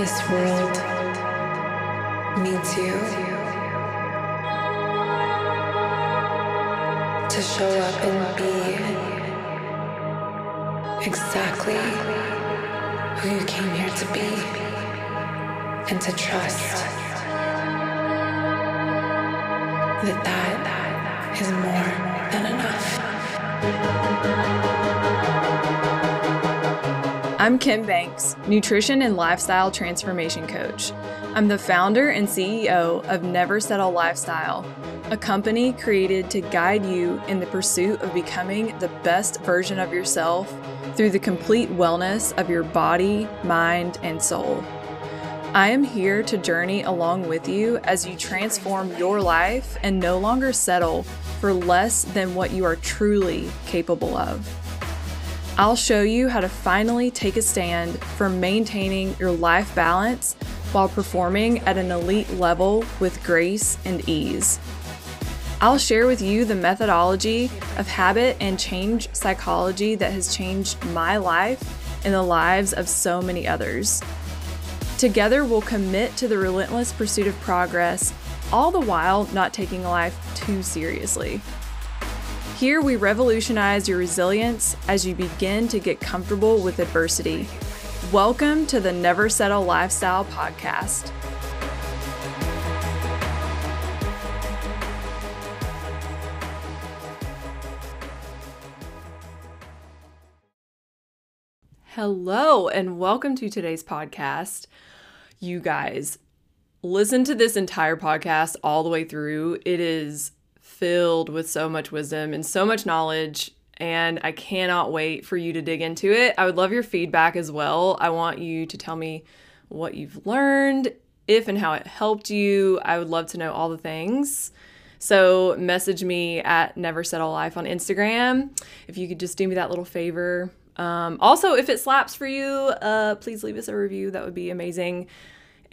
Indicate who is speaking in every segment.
Speaker 1: this world needs you to show up and be exactly who you came here to be and to trust that that is more than
Speaker 2: enough. I'm Kim Banks, nutrition and lifestyle transformation coach. I'm the founder and CEO of Never Settle Lifestyle, a company created to guide you in the pursuit of becoming the best version of yourself through the complete wellness of your body, mind, and soul. I am here to journey along with you as you transform your life and no longer settle for less than what you are truly capable of. I'll show you how to finally take a stand for maintaining your life balance while performing at an elite level with grace and ease. I'll share with you the methodology of habit and change psychology that has changed my life and the lives of so many others. Together, we'll commit to the relentless pursuit of progress, all the while not taking life too seriously. Here, we revolutionize your resilience as you begin to get comfortable with adversity. Welcome to the Never Settle Lifestyle Podcast. Hello, and welcome to today's podcast you guys listen to this entire podcast all the way through. It is filled with so much wisdom and so much knowledge. And I cannot wait for you to dig into it. I would love your feedback as well. I want you to tell me what you've learned, if and how it helped you. I would love to know all the things. So message me at Never Settle Life on Instagram. If you could just do me that little favor. Um, also, if it slaps for you, uh, please leave us a review. That would be amazing.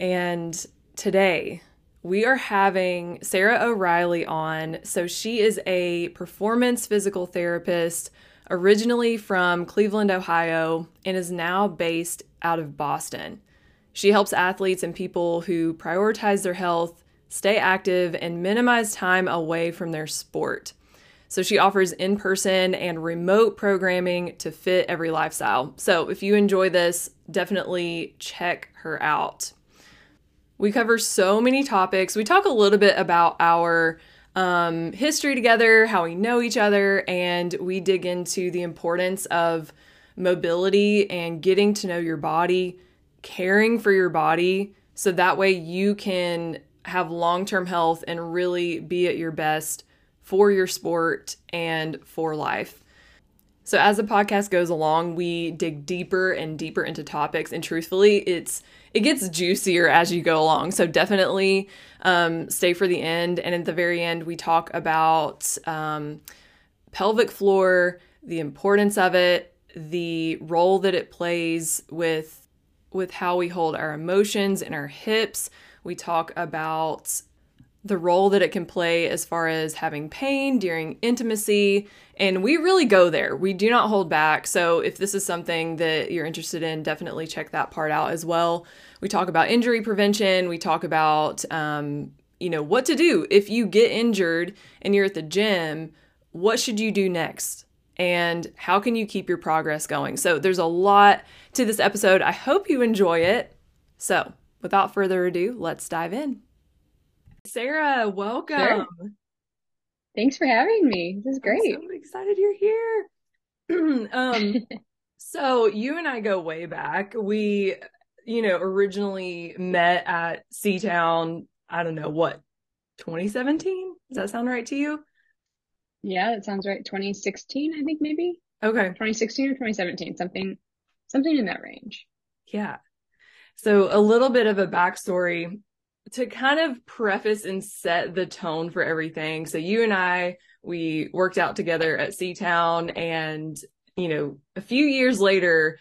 Speaker 2: And today we are having Sarah O'Reilly on. So she is a performance physical therapist originally from Cleveland, Ohio, and is now based out of Boston. She helps athletes and people who prioritize their health, stay active, and minimize time away from their sport. So she offers in person and remote programming to fit every lifestyle. So if you enjoy this, definitely check her out. We cover so many topics. We talk a little bit about our um, history together, how we know each other, and we dig into the importance of mobility and getting to know your body, caring for your body, so that way you can have long term health and really be at your best for your sport and for life. So, as the podcast goes along, we dig deeper and deeper into topics, and truthfully, it's it gets juicier as you go along. So definitely um, stay for the end. And at the very end, we talk about um, pelvic floor, the importance of it, the role that it plays with with how we hold our emotions and our hips. We talk about the role that it can play as far as having pain during intimacy. And we really go there. We do not hold back. So if this is something that you're interested in, definitely check that part out as well. We talk about injury prevention. We talk about, um, you know, what to do if you get injured and you're at the gym. What should you do next? And how can you keep your progress going? So there's a lot to this episode. I hope you enjoy it. So without further ado, let's dive in. Sarah, welcome. Sure.
Speaker 3: Thanks for having me. This is great.
Speaker 2: I'm so excited you're here. um, so you and I go way back. We you know, originally met at Seatown, I don't know what, 2017? Does that sound right to you?
Speaker 3: Yeah, that sounds right. 2016, I think maybe.
Speaker 2: Okay.
Speaker 3: 2016 or 2017, something something in that range.
Speaker 2: Yeah. So a little bit of a backstory to kind of preface and set the tone for everything. So you and I, we worked out together at Seatown and, you know, a few years later,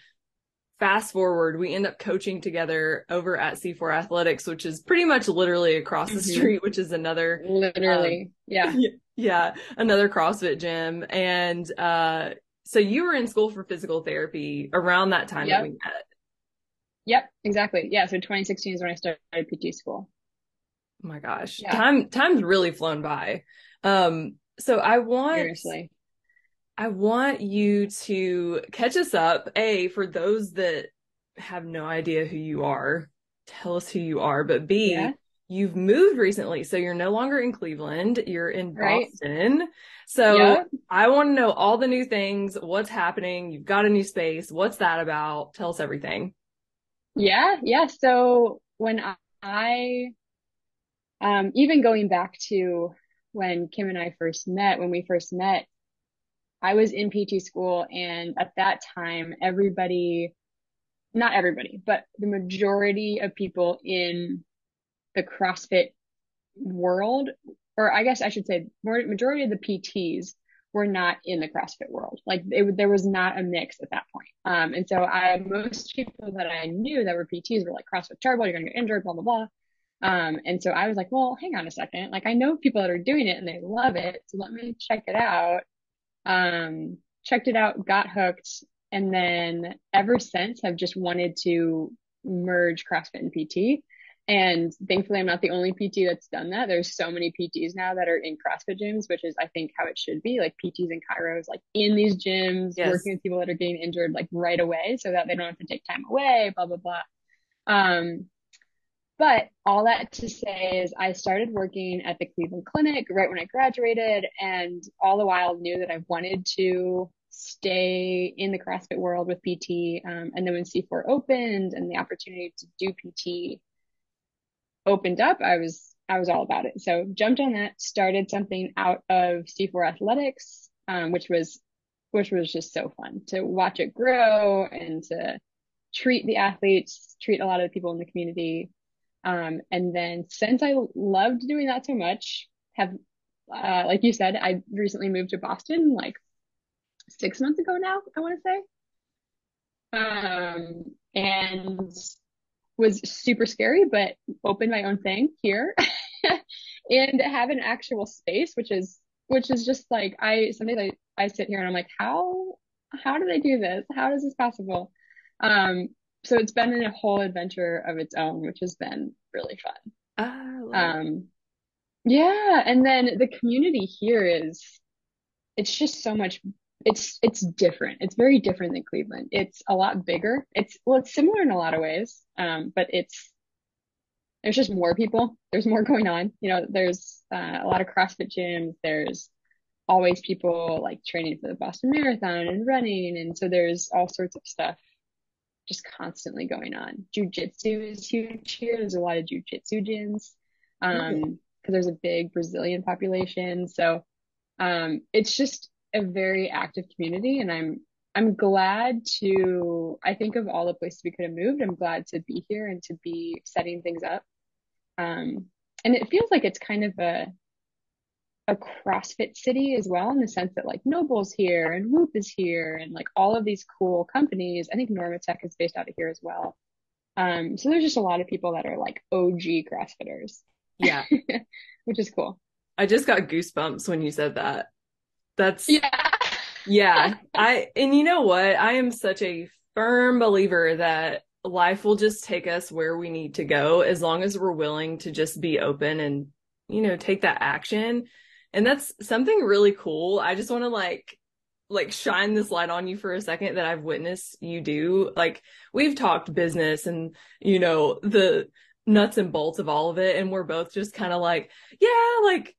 Speaker 2: fast forward, we end up coaching together over at C4 Athletics, which is pretty much literally across the mm-hmm. street, which is another
Speaker 3: literally, um,
Speaker 2: yeah. yeah, another CrossFit gym. And uh, so you were in school for physical therapy around that time yep. that we met.
Speaker 3: Yep, exactly. Yeah, so 2016 is when I started PT school.
Speaker 2: Oh my gosh.
Speaker 3: Yeah.
Speaker 2: Time time's really flown by. Um so I want
Speaker 3: Seriously.
Speaker 2: I want you to catch us up. A, for those that have no idea who you are, tell us who you are. But B,
Speaker 3: Yeah.
Speaker 2: you've moved recently. So you're no longer in Cleveland, you're in
Speaker 3: Right.
Speaker 2: Boston. So
Speaker 3: Yep.
Speaker 2: I want to know all the new things, what's happening. You've got a new space. What's that about? Tell us everything.
Speaker 3: Yeah, yeah. So when I, I um even going back to when Kim and I first met, when we first met, I was in PT school and at that time everybody, not everybody, but the majority of people in the CrossFit world, or I guess I should say majority of the PTs were not in the CrossFit world. Like it, there was not a mix at that point. Um, and so I, most people that I knew that were PTs were like CrossFit terrible, you're going to get injured, blah, blah, blah. Um, and so I was like, well, hang on a second. Like I know people that are doing it and they love it. So let me check it out. Um, checked it out, got hooked. And then ever since have just wanted to merge CrossFit and PT. And thankfully, I'm not the only PT that's done that. There's so many PTs now that are in CrossFit gyms, which is, I think, how it should be. Like PTs and chiros, like in these gyms,
Speaker 2: Yes.
Speaker 3: working with people that are getting injured, like right away, so that they don't have to take time away. Blah blah blah. Um, but all that to say is, I started working at the Cleveland Clinic right when I graduated, and all the while knew that I wanted to stay in the CrossFit world with PT. Um, and then when C4 opened and the opportunity to do PT opened up, I was I was all about it. So jumped on that, started something out of C4 Athletics, um, which was which was just so fun to watch it grow and to treat the athletes, treat a lot of the people in the community. Um, and then since I loved doing that so much, have uh, like you said, I recently moved to Boston like six months ago now, I want to say. Um, and was super scary, but opened my own thing here and have an actual space, which is, which is just like, I, sometimes I, I sit here and I'm like, how, how did I do this? How is this possible? Um, so it's been a whole adventure of its own, which has been really fun.
Speaker 2: It.
Speaker 3: Um, yeah, and then the community here is, it's just so much, it's it's different. It's very different than Cleveland. It's a lot bigger. It's well, it's similar in a lot of ways, um, but it's there's just more people. There's more going on. You know, there's uh, a lot of CrossFit gyms. There's always people like training for the Boston Marathon and running, and so there's all sorts of stuff just constantly going on. Jiu-jitsu is huge here. There's a lot of jiu-jitsu gyms um, because there's a big Brazilian population. So um, it's just a very active community, and I'm I'm glad to. I think of all the places we could have moved, I'm glad to be here and to be setting things up. Um, and it feels like it's kind of a a CrossFit city as well, in the sense that like NOBULL's here and Whoop is here, and like all of these cool companies. I think Normatec is based out of here as well. Um, so there's just a lot of people that are like OG CrossFitters,
Speaker 2: yeah.
Speaker 3: which is cool.
Speaker 2: I just got goosebumps when you said that. That's
Speaker 3: Yeah.
Speaker 2: Yeah, I and you know what? I am such a firm believer that life will just take us where we need to go as long as we're willing to just be open and you know take that action. And that's something really cool. I just want to like like shine this light on you for a second that I've witnessed you do. Like we've talked business and you know the nuts and bolts of all of it and we're both just kind of like, yeah, like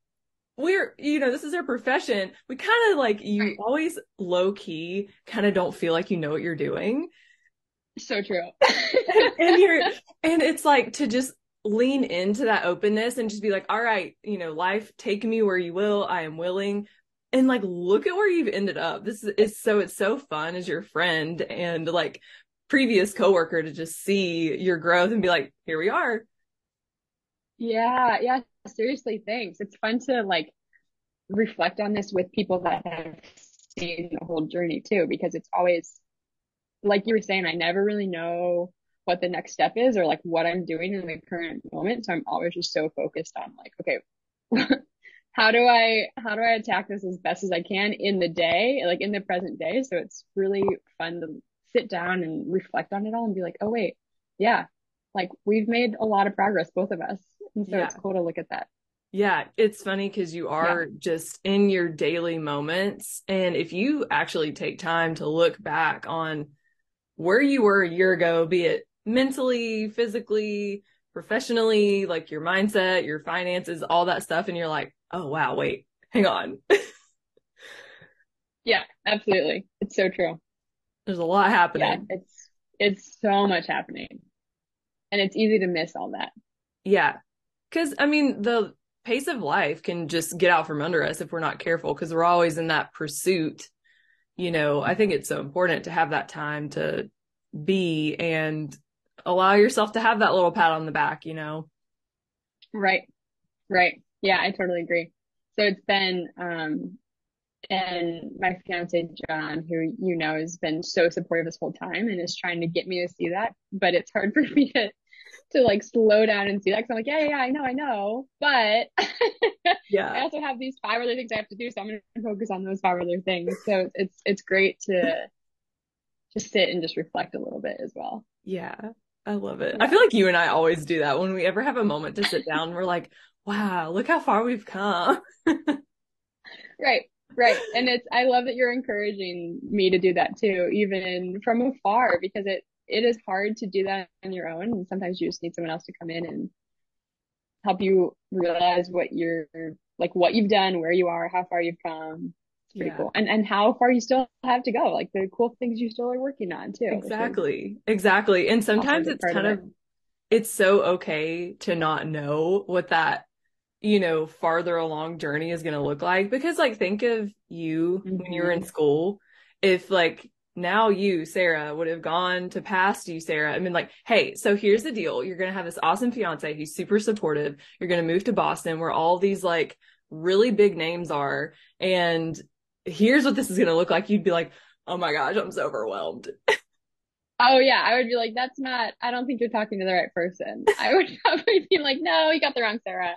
Speaker 2: we're you know this is our profession we kind of like you
Speaker 3: Right.
Speaker 2: always low key kind of don't feel like you know what you're doing
Speaker 3: So true.
Speaker 2: and you're and it's like to just lean into that openness and just be like all right you know life take me where you will. I am willing. And like look at where you've ended up. This is so it's so fun as your friend and like previous coworker to just see your growth and be like here we are.
Speaker 3: Yeah, yeah, seriously, thanks. It's fun to like reflect on this with people that have seen the whole journey too, because it's always like you were saying, I never really know what the next step is or like what I'm doing in the current moment. So I'm always just so focused on like, okay, how do I how do I attack this as best as I can in the day, like in the present day? So it's really fun to sit down and reflect on it all and be like, oh wait, yeah, like we've made a lot of progress, both of us. And so
Speaker 2: Yeah.
Speaker 3: it's cool to look at that.
Speaker 2: Yeah, it's funny because you are just in your daily moments. And if you actually take time to look back on where you were a year ago, be it mentally, physically, professionally, like your mindset, your finances, all that stuff, and you're like, oh, wow, wait, hang on.
Speaker 3: Yeah, absolutely. It's so true.
Speaker 2: There's a lot happening.
Speaker 3: Yeah, it's it's so much happening. And it's easy to miss all that.
Speaker 2: Yeah. Because, I mean, the pace of life can just get out from under us if we're not careful because we're always in that pursuit. You know, I think it's so important to have that time to be and allow yourself to have that little pat on the back, you know?
Speaker 3: Right. Right. Yeah, I totally agree. So it's been um and my fiance John, who you know has been so supportive this whole time and is trying to get me to see that, but it's hard for me to to like slow down and see that because I'm like, yeah, yeah, yeah, I know, I know, but
Speaker 2: yeah, I
Speaker 3: also have these five other things I have to do, so I'm gonna focus on those five other things. So it's it's great to just sit and just reflect a little bit as well.
Speaker 2: Yeah. I love it. I feel like you and I always do that when we ever have a moment to sit down. We're like, wow, look how far we've come.
Speaker 3: Right, right. And it's I love that you're encouraging me to do that too, even from afar, because it it is hard to do that on your own. And sometimes you just need someone else to come in and help you realize what you're like what you've done, where you are, how far you've come. Pretty
Speaker 2: Yeah.
Speaker 3: cool. And and how far you still have to go, like the cool things you still are working on too.
Speaker 2: Exactly. Exactly. And sometimes it's kind
Speaker 3: of
Speaker 2: of it's so okay to not know what that, you know, farther along journey is going to look like because like think of you when you were in mm-hmm. school. If like now you, Sarah, would have gone to past you, Sarah, i mean like, hey, so here's the deal. You're going to have this awesome fiance. He's super supportive. You're going to move to Boston where all these like really big names are. And here's what this is going to look like. You'd be like, oh my gosh, I'm so overwhelmed.
Speaker 3: Oh yeah, I would be like, that's not, I don't think you're talking to the right person. I would probably be like, no, you got the wrong Sarah.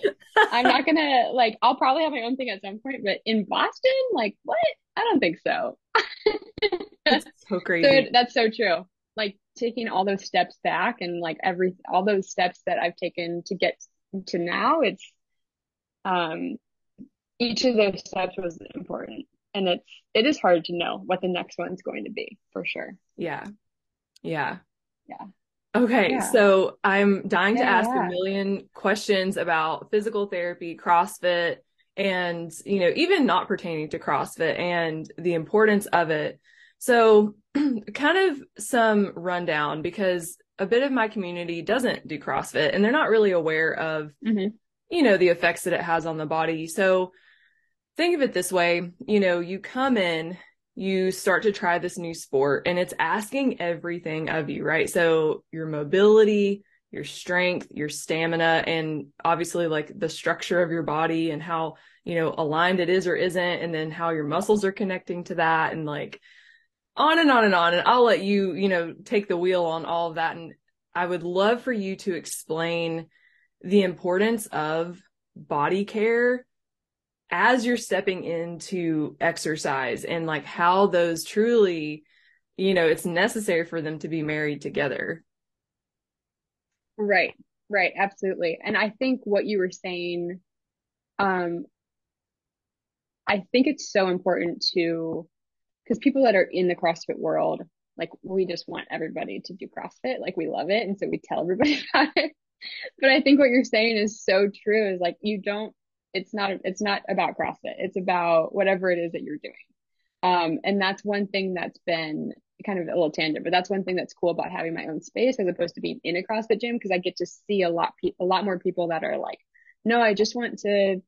Speaker 3: I'm not gonna like, I'll probably have my own thing at some point, but in Boston, like, what? I don't think so.
Speaker 2: It's so
Speaker 3: So
Speaker 2: crazy.
Speaker 3: it, that's so true. Like taking all those steps back and like every, all those steps that I've taken to get to now, it's, um, each of those steps was important. And it's, it is hard to know what the next one's going to be for sure.
Speaker 2: Yeah. Yeah.
Speaker 3: Yeah.
Speaker 2: Okay,
Speaker 3: Yeah.
Speaker 2: so I'm dying to ask
Speaker 3: yeah.
Speaker 2: a million questions about physical therapy, CrossFit, and you know, even not pertaining to CrossFit and the importance of it. So, kind of some rundown because a bit of my community doesn't do CrossFit and they're not really aware of
Speaker 3: Mhm.
Speaker 2: you know, the effects that it has on the body. So think of it this way, you know, you come in, you start to try this new sport and it's asking everything of you, right? So your mobility, your strength, your stamina, and obviously like the structure of your body and how, you know, aligned it is or isn't, and then how your muscles are connecting to that and like on and on and on. And I'll let you, you know, take the wheel on all of that. And I would love for you to explain the importance of body care as you're stepping into exercise and like how those truly, you know, it's necessary for them to be married together.
Speaker 3: Right, right, absolutely. And I think what you were saying, um, I think it's so important to, because people that are in the CrossFit world, like we just want everybody to do CrossFit, like we love it, and so we tell everybody about it. But I think what you're saying is so true, is like you don't, it's not, it's not about CrossFit, it's about whatever it is that you're doing. Um, and that's one thing that's been kind of a little tangent, but that's one thing that's cool about having my own space as opposed to being in a CrossFit gym because I get to see a lot, pe- a lot more people that are like, no, I just want to,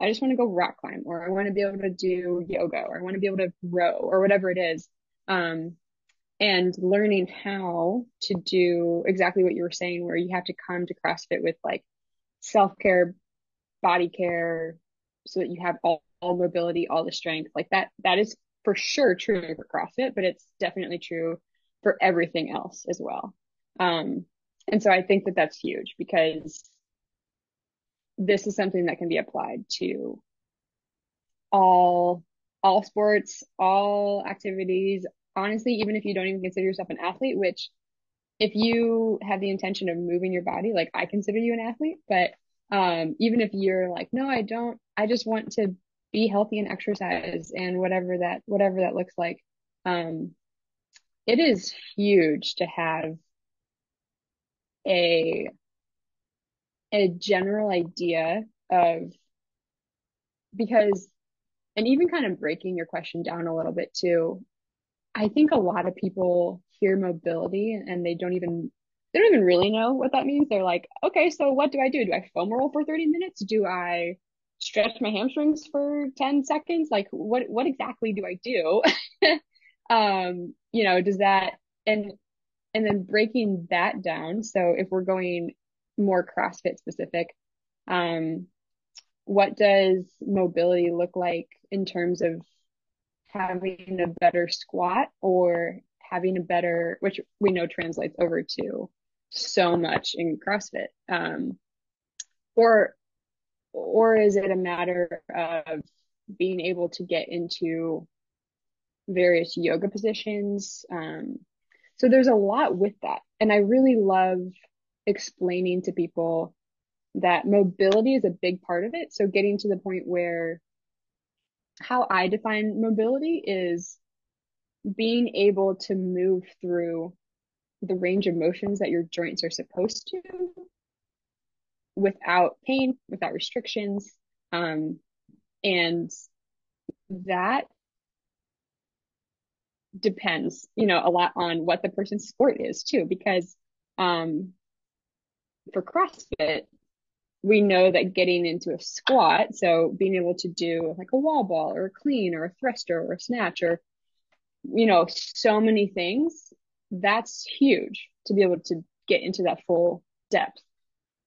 Speaker 3: I just want to go rock climb, or I want to be able to do yoga, or I want to be able to row, or whatever it is. Um, and learning how to do exactly what you were saying, where you have to come to CrossFit with like self care, body care, so that you have all, all mobility, all the strength, like that. That is for sure true for CrossFit, but it's definitely true for everything else as well. Um, and so I think that that's huge because this is something that can be applied to all all sports, all activities. Honestly, even if you don't even consider yourself an athlete, which if you have the intention of moving your body, like I consider you an athlete, but um, even if you're like, no, I don't, I just want to be healthy and exercise and whatever that whatever that looks like. Um, it is huge to have a a general idea of because and even kind of breaking your question down a little bit too i think a lot of people hear mobility and they don't even they don't even really know what that means. They're like okay so what do i do? Do i foam roll for 30 minutes? Do i stretch my hamstrings for 10 seconds? Like what what exactly do i do? Um you know does that and and then breaking that down so if we're going more crossfit specific um what does mobility look like in terms of having a better squat or having a better, which we know translates over to so much in CrossFit. Um, or, or is it a matter of being able to get into various yoga positions? Um, so there's a lot with that. And I really love explaining to people that mobility is a big part of it. So getting to the point where how I define mobility is being able to move through the range of motions that your joints are supposed to without pain, without restrictions. Um, and that depends, you know, a lot on what the person's sport is too, because um, for CrossFit, we know that getting into a squat, so being able to do like a wall ball or a clean or a thruster or a snatch or, you know, so many things, that's huge to be able to get into that full depth.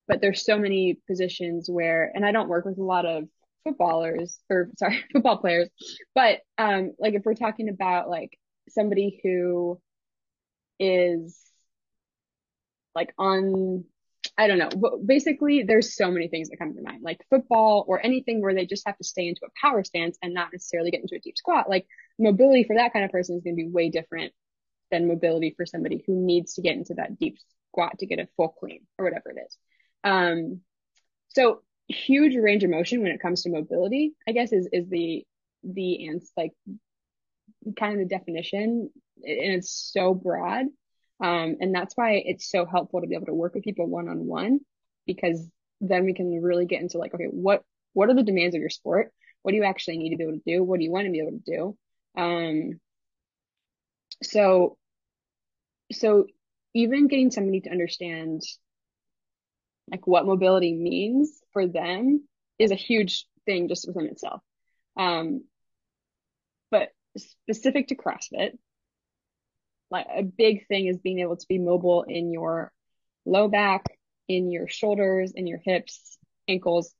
Speaker 3: But there's so many positions where, and I don't work with a lot of footballers or sorry, football players, but um, like if we're talking about like somebody who is like on I don't know. But basically, there's so many things that come to mind, like football or anything where they just have to stay into a power stance and not necessarily get into a deep squat. Like mobility for that kind of person is going to be way different than mobility for somebody who needs to get into that deep squat to get a full clean or whatever it is. Um, so huge range of motion when it comes to mobility, I guess is is the the answer like kind of the definition, and it's so broad. Um, and that's why it's so helpful to be able to work with people one on one because then we can really get into like, okay, what, what are the demands of your sport? What do you actually need to be able to do? What do you want to be able to do? Um, so, so even getting somebody to understand like what mobility means for them is a huge thing just within itself. Um, but specific to CrossFit, like a big thing is being able to be mobile in your low back, in your shoulders, in your hips, ankles.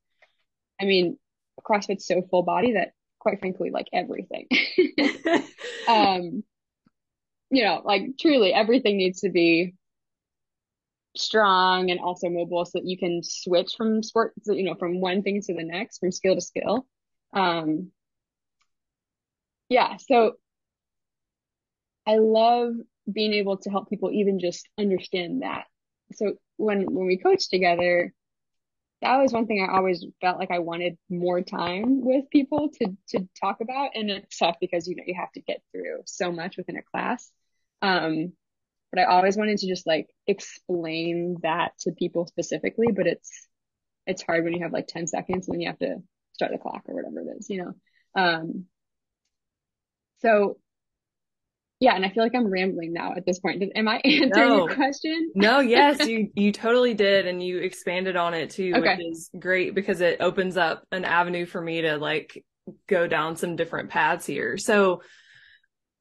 Speaker 3: I mean, CrossFit's so full body that quite frankly, like everything. um, you know, like truly everything needs to be strong and also mobile so that you can switch from sport, you know, from one thing to the next, from skill to skill. Um, yeah, so I love being able to help people even just understand that. So when when we coach together, that was one thing I always felt like I wanted more time with people to to talk about, and it's tough because you know you have to get through so much within a class. Um, but I always wanted to just like explain that to people specifically, but it's it's hard when you have like 10 seconds and then you have to start the clock or whatever it is, you know. Um, so yeah, and I feel like I'm rambling now at this point. Am I answering no. your question?
Speaker 2: no, yes, you you totally did, and you expanded on it too, okay. which is great because it opens up an avenue for me to like go down some different paths here. So,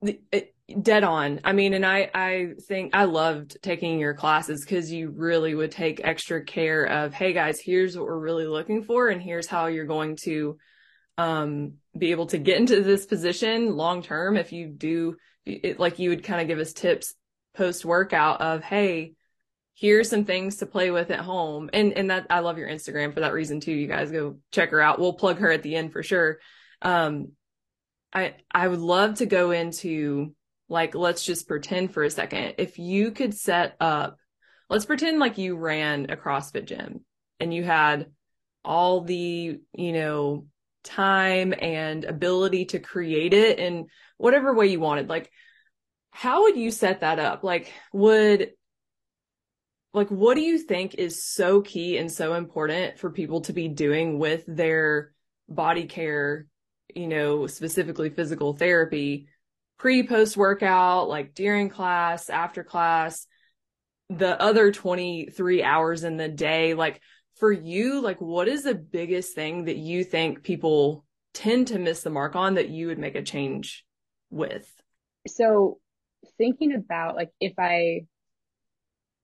Speaker 2: it, dead on. I mean, and I I think I loved taking your classes because you really would take extra care of, hey guys, here's what we're really looking for, and here's how you're going to um be able to get into this position long term if you do it, like you would kind of give us tips post workout of, Hey, here's some things to play with at home. And, and that I love your Instagram for that reason too. You guys go check her out. We'll plug her at the end for sure. Um, I, I would love to go into like let's just pretend for a second if you could set up let's pretend like you ran a CrossFit gym and you had all the, you know, time and ability to create it in whatever way you wanted. Like, how would you set that up? Like, would, like, what do you think is so key and so important for people to be doing with their body care, you know, specifically physical therapy pre post workout, like during class, after class? the other 23 hours in the day like for you like what is the biggest thing that you think people tend to miss the mark on that you would make a change with
Speaker 3: so thinking about like if i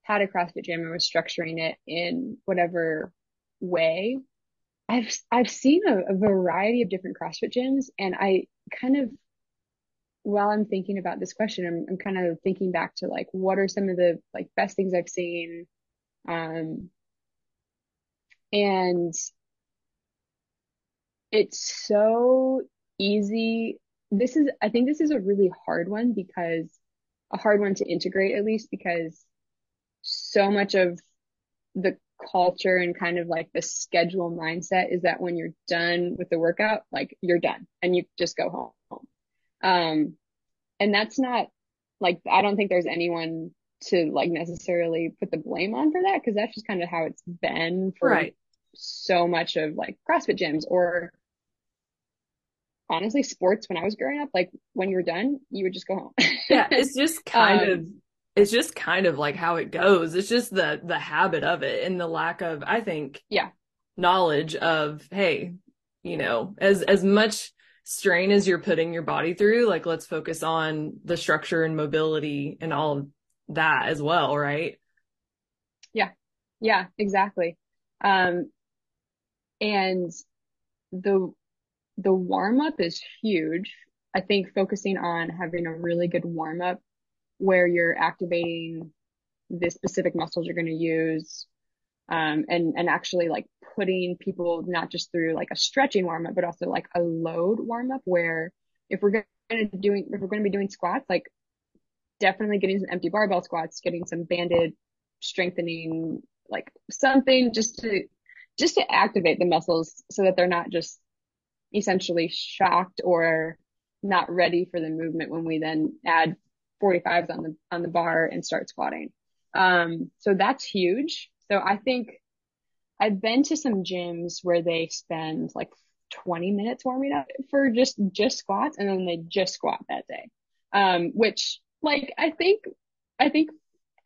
Speaker 3: had a crossfit gym and was structuring it in whatever way i've i've seen a, a variety of different crossfit gyms and i kind of while I'm thinking about this question, I'm, I'm kind of thinking back to like, what are some of the like best things I've seen? Um, and it's so easy. This is, I think this is a really hard one because a hard one to integrate at least because so much of the culture and kind of like the schedule mindset is that when you're done with the workout, like you're done and you just go home. Um, and that's not like, I don't think there's anyone to like necessarily put the blame on for that because that's just kind of how it's been for
Speaker 2: right.
Speaker 3: so much of like CrossFit gyms or honestly sports when I was growing up. Like when you were done, you would just go home.
Speaker 2: yeah, it's just kind um, of it's just kind of like how it goes. It's just the the habit of it and the lack of I think
Speaker 3: yeah
Speaker 2: knowledge of hey, you know, as as much strain as you're putting your body through, like let's focus on the structure and mobility and all of that as well, right?
Speaker 3: Yeah. Yeah, exactly. Um, and the, the warm up is huge. I think focusing on having a really good warm up where you're activating the specific muscles you're going to use, um, and, and actually like putting people not just through like a stretching warm up, but also like a load warm up where if we're going to doing, if we're going to be doing squats, like definitely getting some empty barbell squats, getting some banded strengthening, like something just to, just to activate the muscles so that they're not just essentially shocked or not ready for the movement when we then add 45s on the, on the bar and start squatting. Um, so that's huge. So I think I've been to some gyms where they spend like 20 minutes warming up for just, just squats and then they just squat that day. Um, which like I think, I think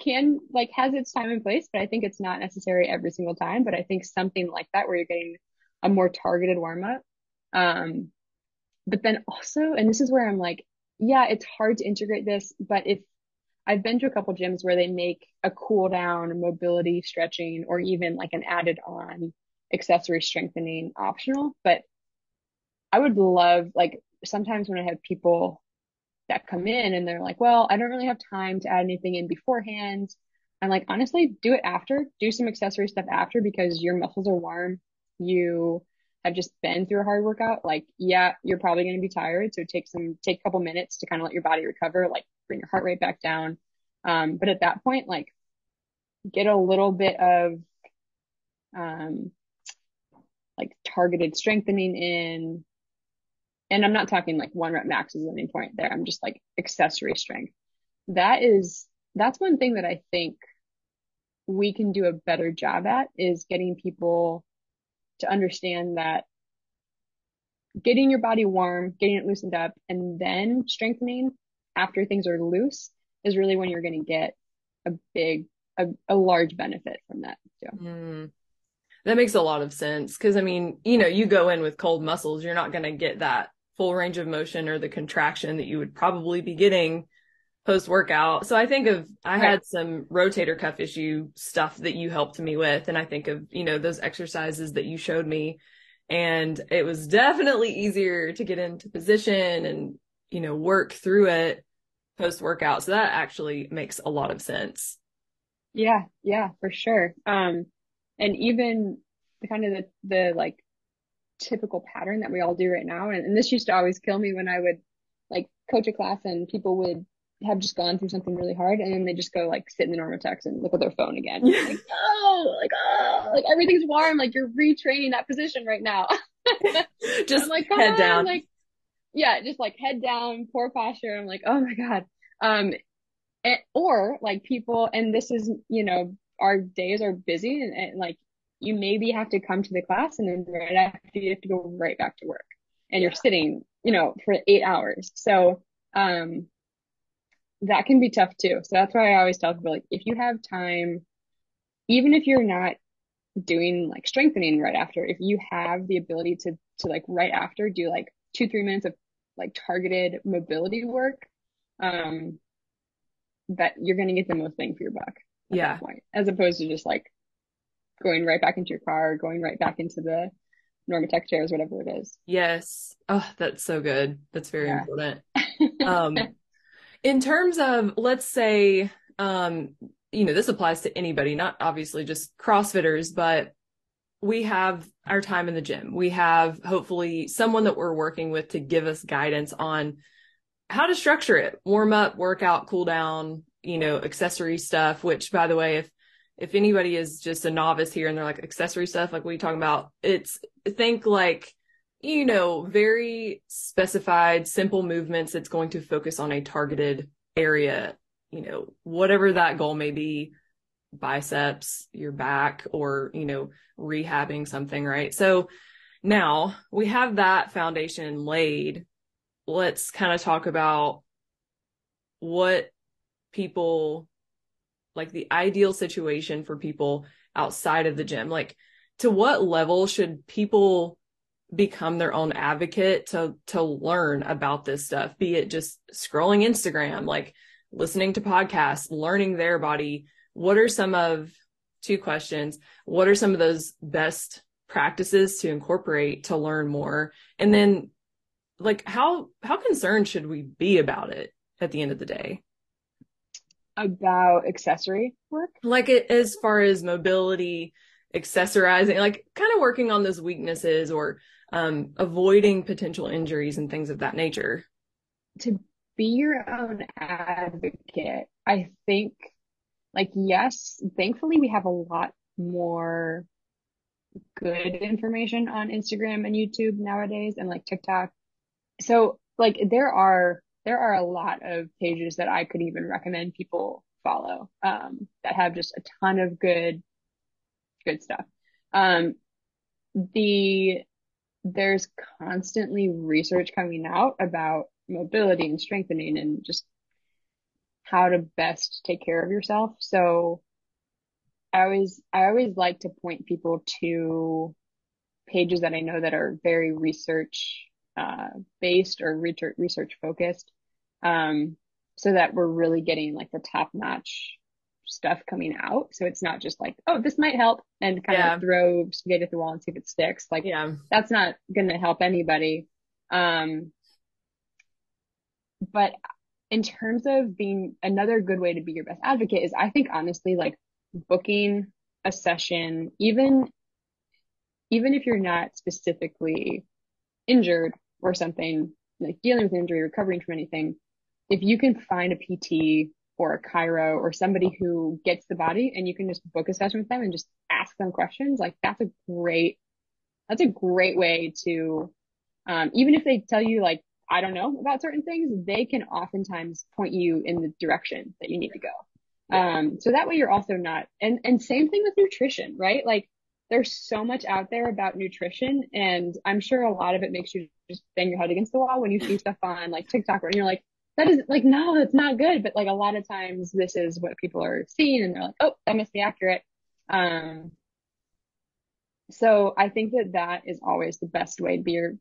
Speaker 3: can like has its time and place, but I think it's not necessary every single time. But I think something like that where you're getting a more targeted warm up. Um, but then also, and this is where I'm like, yeah, it's hard to integrate this, but if I've been to a couple gyms where they make a cool down, mobility, stretching, or even like an added on accessory strengthening optional. But I would love, like, sometimes when I have people that come in and they're like, well, I don't really have time to add anything in beforehand. I'm like, honestly, do it after, do some accessory stuff after because your muscles are warm. You have just been through a hard workout. Like, yeah, you're probably going to be tired. So take some, take a couple minutes to kind of let your body recover. Like, bring your heart rate back down. Um, but at that point, like get a little bit of, um, like targeted strengthening in, and I'm not talking like one rep max is main point there. I'm just like accessory strength. That is, that's one thing that I think we can do a better job at is getting people to understand that getting your body warm, getting it loosened up, and then strengthening after things are loose is really when you're going to get a big, a, a large benefit from that. So.
Speaker 2: Mm. That makes a lot of sense. Cause I mean, you know, you go in with cold muscles, you're not going to get that full range of motion or the contraction that you would probably be getting post workout. So I think of, I right. had some rotator cuff issue stuff that you helped me with. And I think of, you know, those exercises that you showed me and it was definitely easier to get into position and, you know, work through it post workout. So that actually makes a lot of sense.
Speaker 3: Yeah, yeah, for sure. Um, and even the kind of the, the like typical pattern that we all do right now. And, and this used to always kill me when I would like coach a class and people would have just gone through something really hard and then they just go like sit in the Normatecs and look at their phone again. like, oh, like, oh, like everything's warm. Like you're retraining that position right now.
Speaker 2: just
Speaker 3: I'm like,
Speaker 2: head
Speaker 3: on,
Speaker 2: down.
Speaker 3: Like, yeah, just like head down, poor posture. I'm like, oh my God. Um, and, or like people, and this is, you know, our days are busy and, and like you maybe have to come to the class and then right after you have to go right back to work and you're sitting, you know, for eight hours. So, um, that can be tough too. So that's why I always tell people like if you have time, even if you're not doing like strengthening right after, if you have the ability to to like right after do like two, three minutes of like targeted mobility work, um, that you're gonna get the most bang for your buck at
Speaker 2: Yeah.
Speaker 3: point, as opposed to just like going right back into your car, going right back into the Normatec chairs, whatever it is.
Speaker 2: Yes. Oh, that's so good. That's very
Speaker 3: Yeah.
Speaker 2: important. Um, in terms of, let's say, um, you know, this applies to anybody, not obviously just CrossFitters, but we have our time in the gym. We have hopefully someone that we're working with to give us guidance on how to structure it, warm up, workout, cool down, you know, accessory stuff, which by the way, if if anybody is just a novice here and they're like accessory stuff, like you talking about? It's think like, you know, very specified, simple movements. It's going to focus on a targeted area, you know, whatever that goal may be, biceps, your back, or, you know, rehabbing something, right? So now we have that foundation laid. Let's kind of talk about what people like the ideal situation for people outside of the gym. Like to what level should people become their own advocate to to learn about this stuff? Be it just scrolling Instagram, like listening to podcasts, learning their body. What are some of two questions? What are some of those best practices to incorporate to learn more? And then like how how concerned should we be about it at the end of the day?
Speaker 3: About accessory work?
Speaker 2: like it as far as mobility accessorizing like kind of working on those weaknesses or um avoiding potential injuries and things of that nature
Speaker 3: to be your own advocate, I think, like, yes, thankfully we have a lot more good information on Instagram and YouTube nowadays and like TikTok. So, like, there are, there are a lot of pages that I could even recommend people follow, um, that have just a ton of good, good stuff. Um, the, there's constantly research coming out about mobility and strengthening and just how to best take care of yourself. So I always, I always like to point people to pages that I know that are very research, uh, based or research, research focused. Um, so that we're really getting like the top notch stuff coming out. So it's not just like, oh, this might help and kind
Speaker 2: Yeah.
Speaker 3: of throw spaghetti at the wall and see if it sticks. Like
Speaker 2: yeah
Speaker 3: that's not going to help anybody. Um, but in terms of being another good way to be your best advocate is I think honestly like booking a session, even even if you're not specifically injured or something like dealing with injury, recovering from anything, if you can find a PT or a chiro or somebody who gets the body and you can just book a session with them and just ask them questions, like that's a great that's a great way to um, even if they tell you like I don't know about certain things, they can oftentimes point you in the direction that you need to go.
Speaker 2: Yeah.
Speaker 3: Um, so that way you're also not, and, and same thing with nutrition, right? Like there's so much out there about nutrition and I'm sure a lot of it makes you just bang your head against the wall when you see stuff on like TikTok and you're like, that is like, no, that's not good. But like a lot of times this is what people are seeing and they're like, oh, that must be accurate. Um, so I think that that is always the best way to be your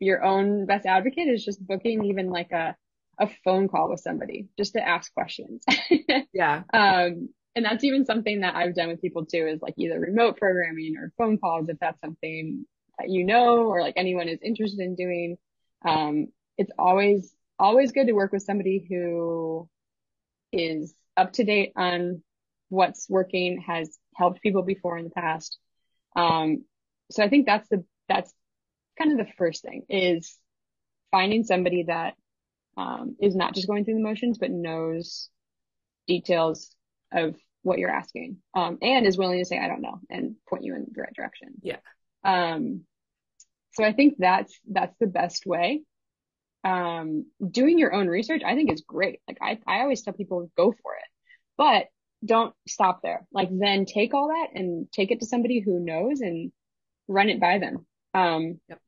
Speaker 3: your own best advocate is just booking even like a a phone call with somebody just to ask questions.
Speaker 2: yeah
Speaker 3: um, and that's even something that I've done with people too is like either remote programming or phone calls if that's something that you know or like anyone is interested in doing. Um, it's always always good to work with somebody who is up to date on what's working, has helped people before in the past. Um, so I think that's the that's kind of the first thing is finding somebody that um, is not just going through the motions, but knows details of what you're asking, um, and is willing to say, I don't know, and point you in the right direction.
Speaker 2: Yeah.
Speaker 3: Um, so I think that's, that's the best way. Um, doing your own research, I think is great. Like I, I always tell people go for it, but don't stop there. Like then take all that and take it to somebody who knows and run it by them. Um,
Speaker 2: Yep.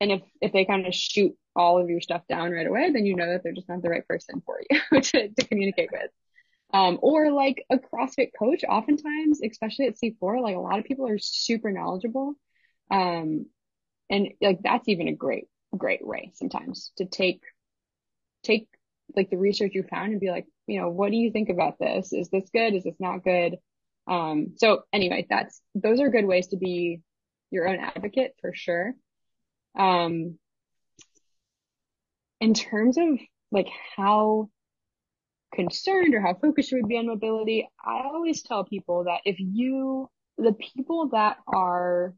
Speaker 3: and if, if they kind of shoot all of your stuff down right away, then you know that they're just not the right person for you to, to communicate with. Um, or like a CrossFit coach, oftentimes, especially at C4, like a lot of people are super knowledgeable. Um, and like that's even a great, great way sometimes to take, take like the research you found and be like, you know, what do you think about this? Is this good? Is this not good? Um, so anyway, that's, those are good ways to be your own advocate for sure. Um, in terms of like how concerned or how focused you would be on mobility, I always tell people that if you, the people that are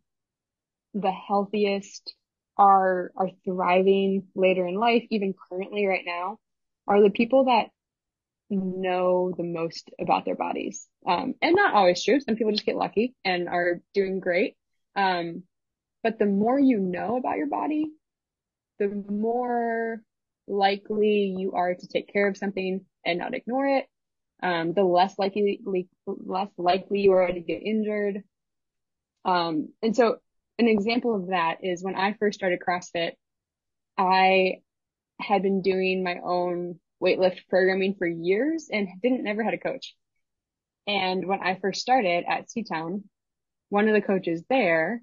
Speaker 3: the healthiest, are, are thriving later in life, even currently right now, are the people that know the most about their bodies. Um, and not always true. Some people just get lucky and are doing great. Um, but the more you know about your body, the more likely you are to take care of something and not ignore it. Um, the less likely, less likely you are to get injured. Um, and so an example of that is when I first started CrossFit, I had been doing my own weightlift programming for years and didn't never had a coach. And when I first started at Seatown, one of the coaches there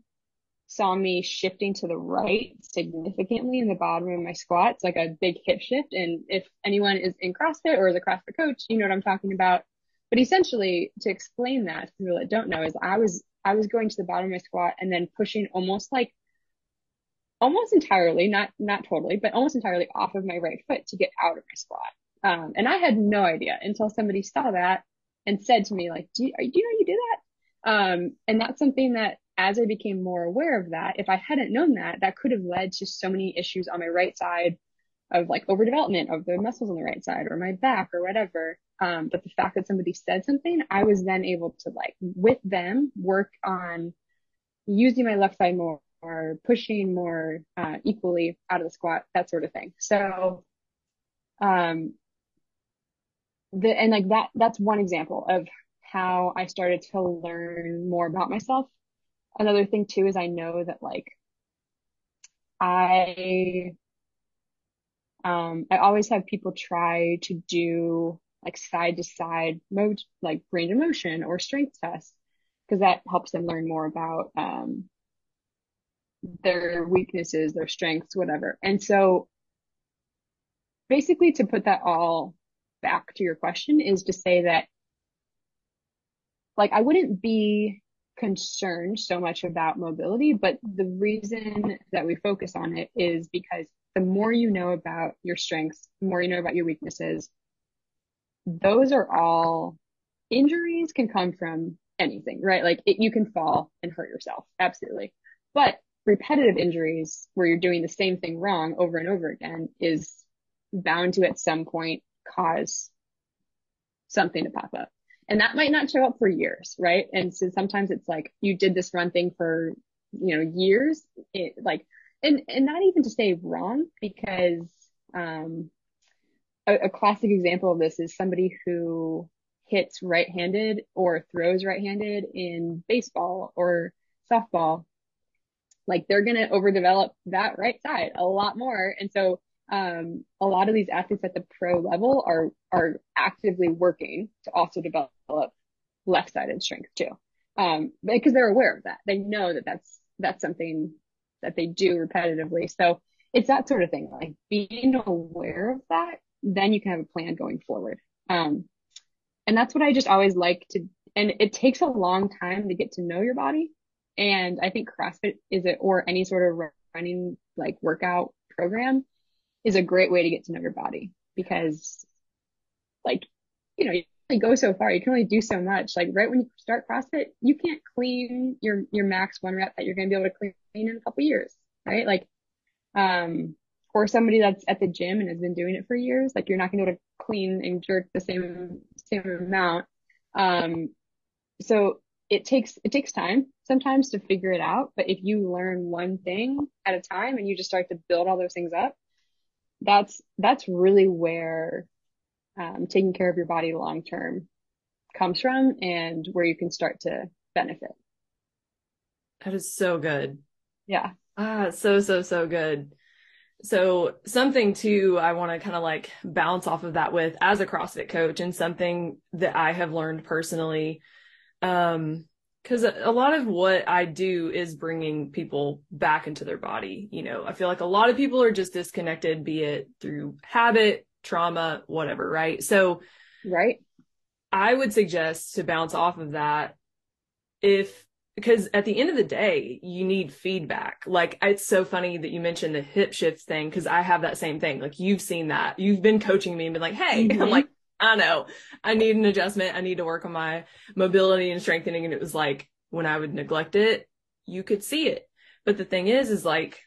Speaker 3: saw me shifting to the right significantly in the bottom of my squats, like a big hip shift. And if anyone is in CrossFit or is a CrossFit coach, you know what I'm talking about. But essentially to explain that to people that don't know is I was, I was going to the bottom of my squat and then pushing almost like almost entirely, not, not totally, but almost entirely off of my right foot to get out of my squat. Um, and I had no idea until somebody saw that and said to me, like, do you, do you know you do that? Um, and that's something that as I became more aware of that, if I hadn't known that, that could have led to so many issues on my right side of like overdevelopment of the muscles on the right side or my back or whatever. Um, but the fact that somebody said something, I was then able to like with them work on using my left side more or pushing more uh, equally out of the squat, that sort of thing. So, um, the and like that that's one example of how I started to learn more about myself. Another thing too is I know that like I um I always have people try to do like side to side mode like range of motion or strength tests because that helps them learn more about um their weaknesses, their strengths, whatever. And so basically to put that all back to your question is to say that like I wouldn't be concerned so much about mobility, but the reason that we focus on it is because the more you know about your strengths, the more you know about your weaknesses, those are all injuries can come from anything, right? Like it, you can fall and hurt yourself. Absolutely. But repetitive injuries where you're doing the same thing wrong over and over again is bound to at some point cause something to pop up. And that might not show up for years, right? And so sometimes it's like you did this run thing for, you know, years, it, like, and, and not even to say wrong because, um, a, a classic example of this is somebody who hits right-handed or throws right-handed in baseball or softball. Like they're going to overdevelop that right side a lot more. And so um, a lot of these athletes at the pro level are are actively working to also develop left-sided strength too, um, because they're aware of that. They know that that's that's something that they do repetitively. So it's that sort of thing, like being aware of that, then you can have a plan going forward. Um, and that's what I just always like to. And it takes a long time to get to know your body. And I think CrossFit is it or any sort of running like workout program is a great way to get to know your body because like, you know, you only go so far. You can only do so much. Like right when you start CrossFit, you can't clean your, your max one rep that you're going to be able to clean in a couple years, right? Like, um, for somebody that's at the gym and has been doing it for years, like you're not going to be able to clean and jerk the same same amount. Um, so it takes it takes time sometimes to figure it out. But if you learn one thing at a time and you just start to build all those things up, that's that's really where um, taking care of your body long term comes from and where you can start to benefit.
Speaker 2: That is so good.
Speaker 3: Yeah.
Speaker 2: Ah, so, so, so good. So something too, I want to kind of like bounce off of that with as a CrossFit coach and something that I have learned personally. Um, cause a lot of what I do is bringing people back into their body. You know, I feel like a lot of people are just disconnected, be it through habit, trauma, whatever. Right. So,
Speaker 3: right.
Speaker 2: I would suggest to bounce off of that if because at the end of the day, you need feedback. Like it's so funny that you mentioned the hip shift thing because I have that same thing. Like you've seen that. You've been coaching me and been like, hey, mm-hmm. I'm like, I know I need an adjustment. I need to work on my mobility and strengthening. And it was like when I would neglect it, you could see it. But the thing is, is like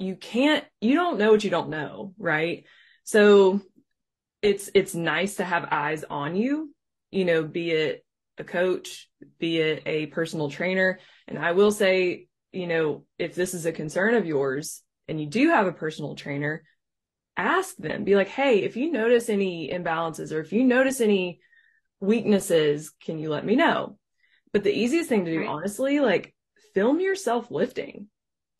Speaker 2: you can't, you don't know what you don't know, right? So it's it's nice to have eyes on you, you know, be it a coach, be it a personal trainer. And I will say, you know, if this is a concern of yours and you do have a personal trainer, ask them, be like, Hey, if you notice any imbalances or if you notice any weaknesses, can you let me know? But the easiest thing to do, honestly, like film yourself lifting.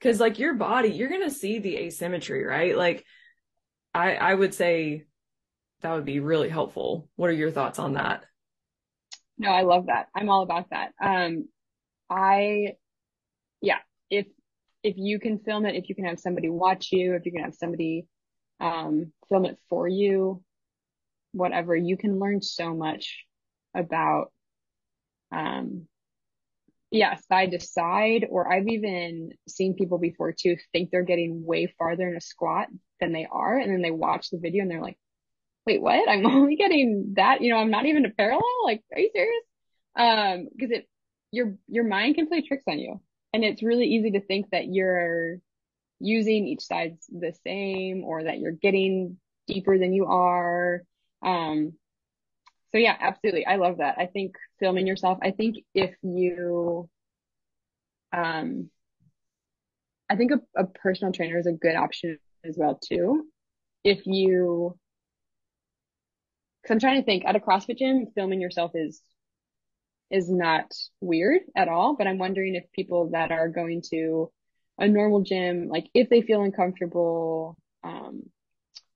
Speaker 2: Cause like your body, you're going to see the asymmetry, right? Like I, I would say that would be really helpful. What are your thoughts on that?
Speaker 3: No, I love that. I'm all about that. Um, I, yeah, if, if you can film it, if you can have somebody watch you, if you can have somebody, um, film it for you, whatever, you can learn so much about, um, yeah, side to side, or I've even seen people before too think they're getting way farther in a squat than they are. And then they watch the video and they're like, wait, what? I'm only getting that, you know, I'm not even a parallel. Like, are you serious? Um, cause it, your, your mind can play tricks on you and it's really easy to think that you're using each side's the same or that you're getting deeper than you are. Um, so yeah, absolutely. I love that. I think filming yourself, I think if you, um, I think a, a personal trainer is a good option as well too. If you Cause I'm trying to think at a CrossFit gym, filming yourself is, is not weird at all. But I'm wondering if people that are going to a normal gym, like if they feel uncomfortable, um,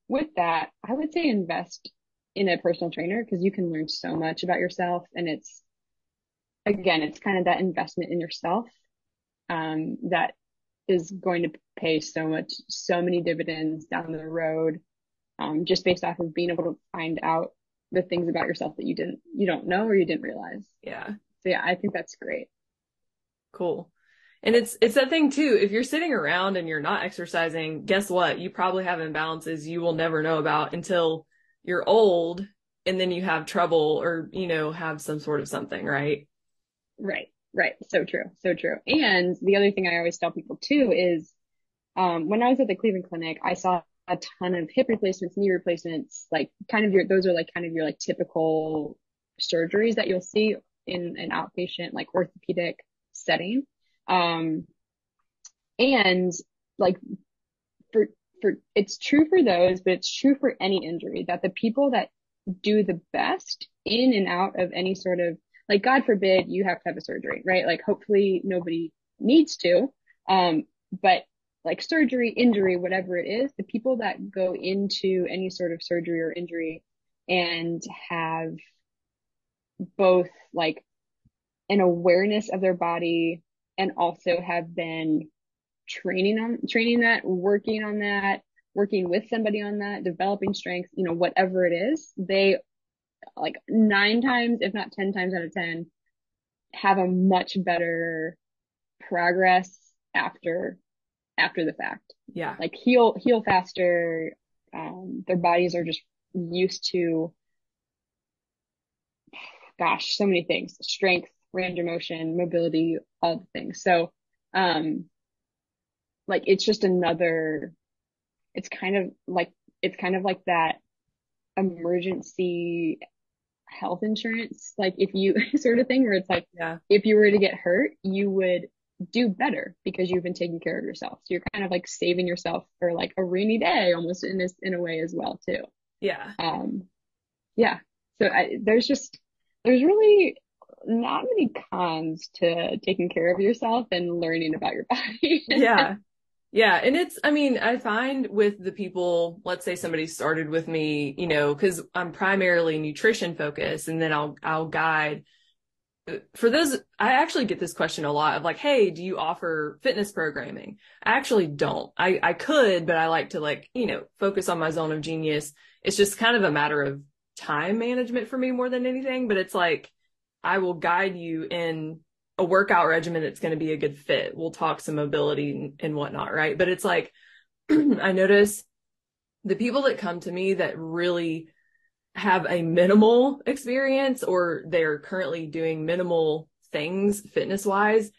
Speaker 3: with that, I would say invest in a personal trainer because you can learn so much about yourself. And it's, again, it's kind of that investment in yourself, um, that is going to pay so much, so many dividends down the road, um, just based off of being able to find out the things about yourself that you didn't you don't know or you didn't realize.
Speaker 2: Yeah.
Speaker 3: So yeah, I think that's great.
Speaker 2: Cool. And it's it's that thing too. If you're sitting around and you're not exercising, guess what? You probably have imbalances you will never know about until you're old and then you have trouble or, you know, have some sort of something, right?
Speaker 3: Right. Right. So true. So true. And the other thing I always tell people too is um, when I was at the Cleveland Clinic, I saw a ton of hip replacements, knee replacements, like kind of your, those are like kind of your like typical surgeries that you'll see in an outpatient, like orthopedic setting. Um, and like for, for, it's true for those, but it's true for any injury that the people that do the best in and out of any sort of, like, God forbid you have to have a surgery, right? Like, hopefully nobody needs to. Um, but like surgery, injury, whatever it is, the people that go into any sort of surgery or injury and have both like an awareness of their body and also have been training on training that, working on that, working with somebody on that, developing strength, you know, whatever it is, they like nine times, if not 10 times out of 10, have a much better progress after after the fact.
Speaker 2: Yeah.
Speaker 3: Like heal, heal faster. Um, their bodies are just used to, gosh, so many things, strength, range of motion, mobility, all the things. So, um, like it's just another, it's kind of like it's kind of like that emergency health insurance like if you sort of thing where it's like
Speaker 2: Yeah.
Speaker 3: if you were to get hurt you would do better because you've been taking care of yourself so you're kind of like saving yourself for like a rainy day almost in this in a way as well too
Speaker 2: Yeah.
Speaker 3: um yeah so I, there's just there's really not many cons to taking care of yourself and learning about your body
Speaker 2: yeah. Yeah. And it's, I mean, I find with the people, let's say somebody started with me, you know, cause I'm primarily nutrition focused and then I'll, I'll guide for those. I actually get this question a lot of like, Hey, do you offer fitness programming? I actually don't. I, I could, but I like to like, you know, focus on my zone of genius. It's just kind of a matter of time management for me more than anything, but it's like, I will guide you in a workout regimen that's going to be a good fit. We'll talk some mobility and, whatnot, right? But it's like, I notice the people that come to me that really have a minimal experience or they're currently doing minimal things fitness wise,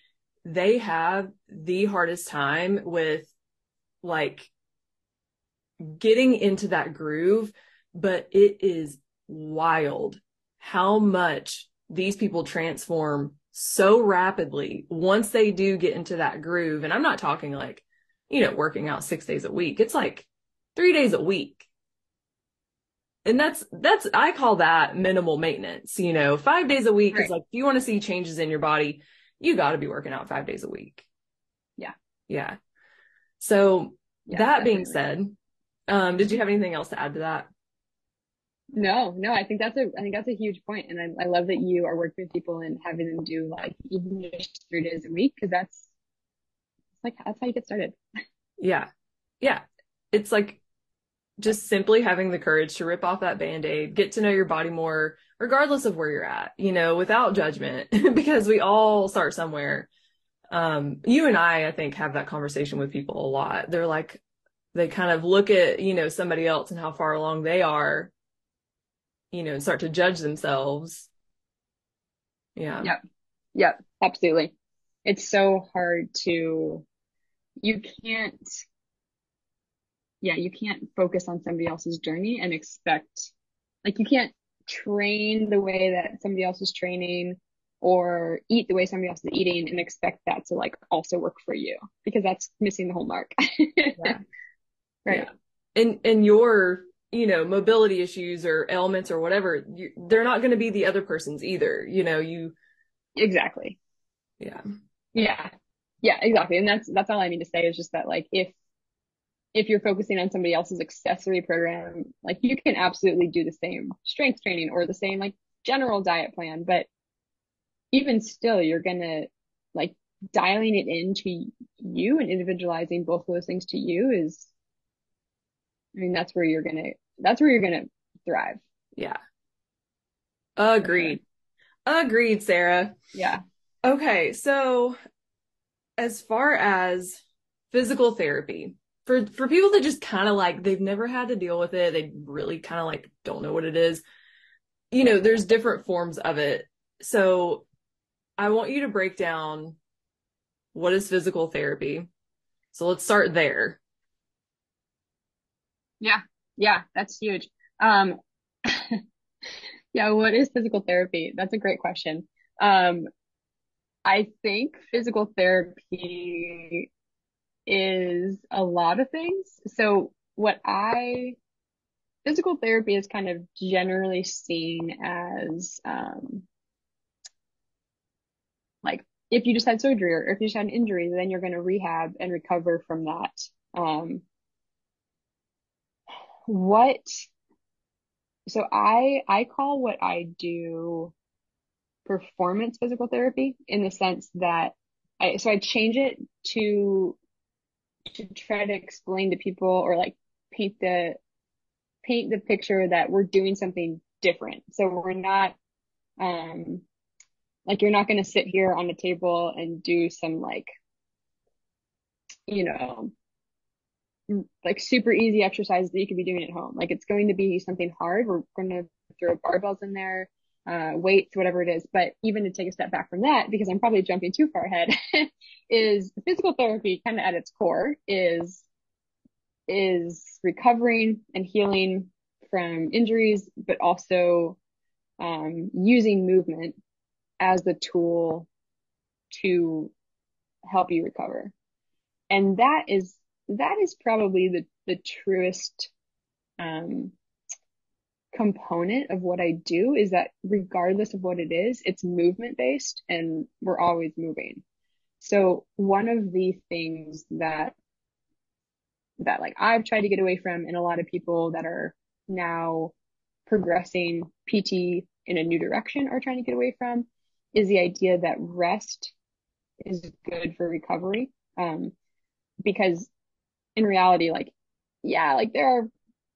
Speaker 2: they have the hardest time with like getting into that groove. But it is wild how much these people transform so rapidly once they do get into that groove. And I'm not talking like, you know, working out six days a week. It's like three days a week. And that's, that's, I call that minimal maintenance. You know, five days a week
Speaker 3: Right.
Speaker 2: is like, if you want to see changes in your body, you got to be working out five days a week.
Speaker 3: Yeah.
Speaker 2: Yeah. So
Speaker 3: Yeah,
Speaker 2: that being said, um, did you have anything else to add to that?
Speaker 3: No, no, I think that's a I think that's a huge point, and I I love that you are working with people and having them do like even just three days a week because that's it's like that's how you get started.
Speaker 2: Yeah. Yeah. It's like just simply having the courage to rip off that band-aid, get to know your body more, regardless of where you're at, you know, without judgment, because we all start somewhere. Um, you and I, I think, have that conversation with people a lot. They're like, they kind of look at, you know, somebody else and how far along they are, you know, and start to judge themselves. Yeah.
Speaker 3: Yep. Yep, absolutely. It's so hard to you can't yeah, you can't focus on somebody else's journey and expect like you can't train the way that somebody else is training or eat the way somebody else is eating and expect that to like also work for you because that's missing the whole mark.
Speaker 2: Yeah.
Speaker 3: Right.
Speaker 2: Yeah. And and your you know mobility issues or ailments or whatever, you, they're not going to be the other person's either. You know, you
Speaker 3: Exactly.
Speaker 2: yeah
Speaker 3: Yeah. Yeah, exactly. And that's that's all I mean to say is just that like if if you're focusing on somebody else's accessory program, like you can absolutely do the same strength training or the same like general diet plan, but even still you're gonna like dialing it into you and individualizing both of those things to you is I mean that's where you're gonna that's where you're gonna thrive.
Speaker 2: yeah. Agreed. Agreed, Sarah.
Speaker 3: Yeah.
Speaker 2: Okay, so as far as physical therapy, for for people that just kind of like they've never had to deal with it, they really kind of like don't know what it is. You know, there's different forms of it. So I want you to break down what is physical therapy. So let's start there.
Speaker 3: Yeah. Yeah, that's huge. Um yeah, what is physical therapy? That's a great question. Um I think physical therapy is a lot of things. So what I physical therapy is kind of generally seen as um like if you just had surgery or if you just had an injury, then you're going to rehab and recover from that. Um what so I I call what I do performance physical therapy in the sense that I so I change it to to try to explain to people or like paint the paint the picture that we're doing something different. So we're not um like you're not going to sit here on a table and do some like you know like super easy exercises that you could be doing at home. Like it's going to be something hard. We're going to throw barbells in there, uh, weights, whatever it is. But even to take a step back from that, because I'm probably jumping too far ahead, is physical therapy kind of at its core is is recovering and healing from injuries, but also um, using movement as the tool to help you recover. And that is that is probably the the truest um, component of what I do is that regardless of what it is, it's movement based and we're always moving. So one of the things that that like I've tried to get away from and a lot of people that are now progressing PT in a new direction are trying to get away from is the idea that rest is good for recovery. Um, because in reality, like, yeah, like there are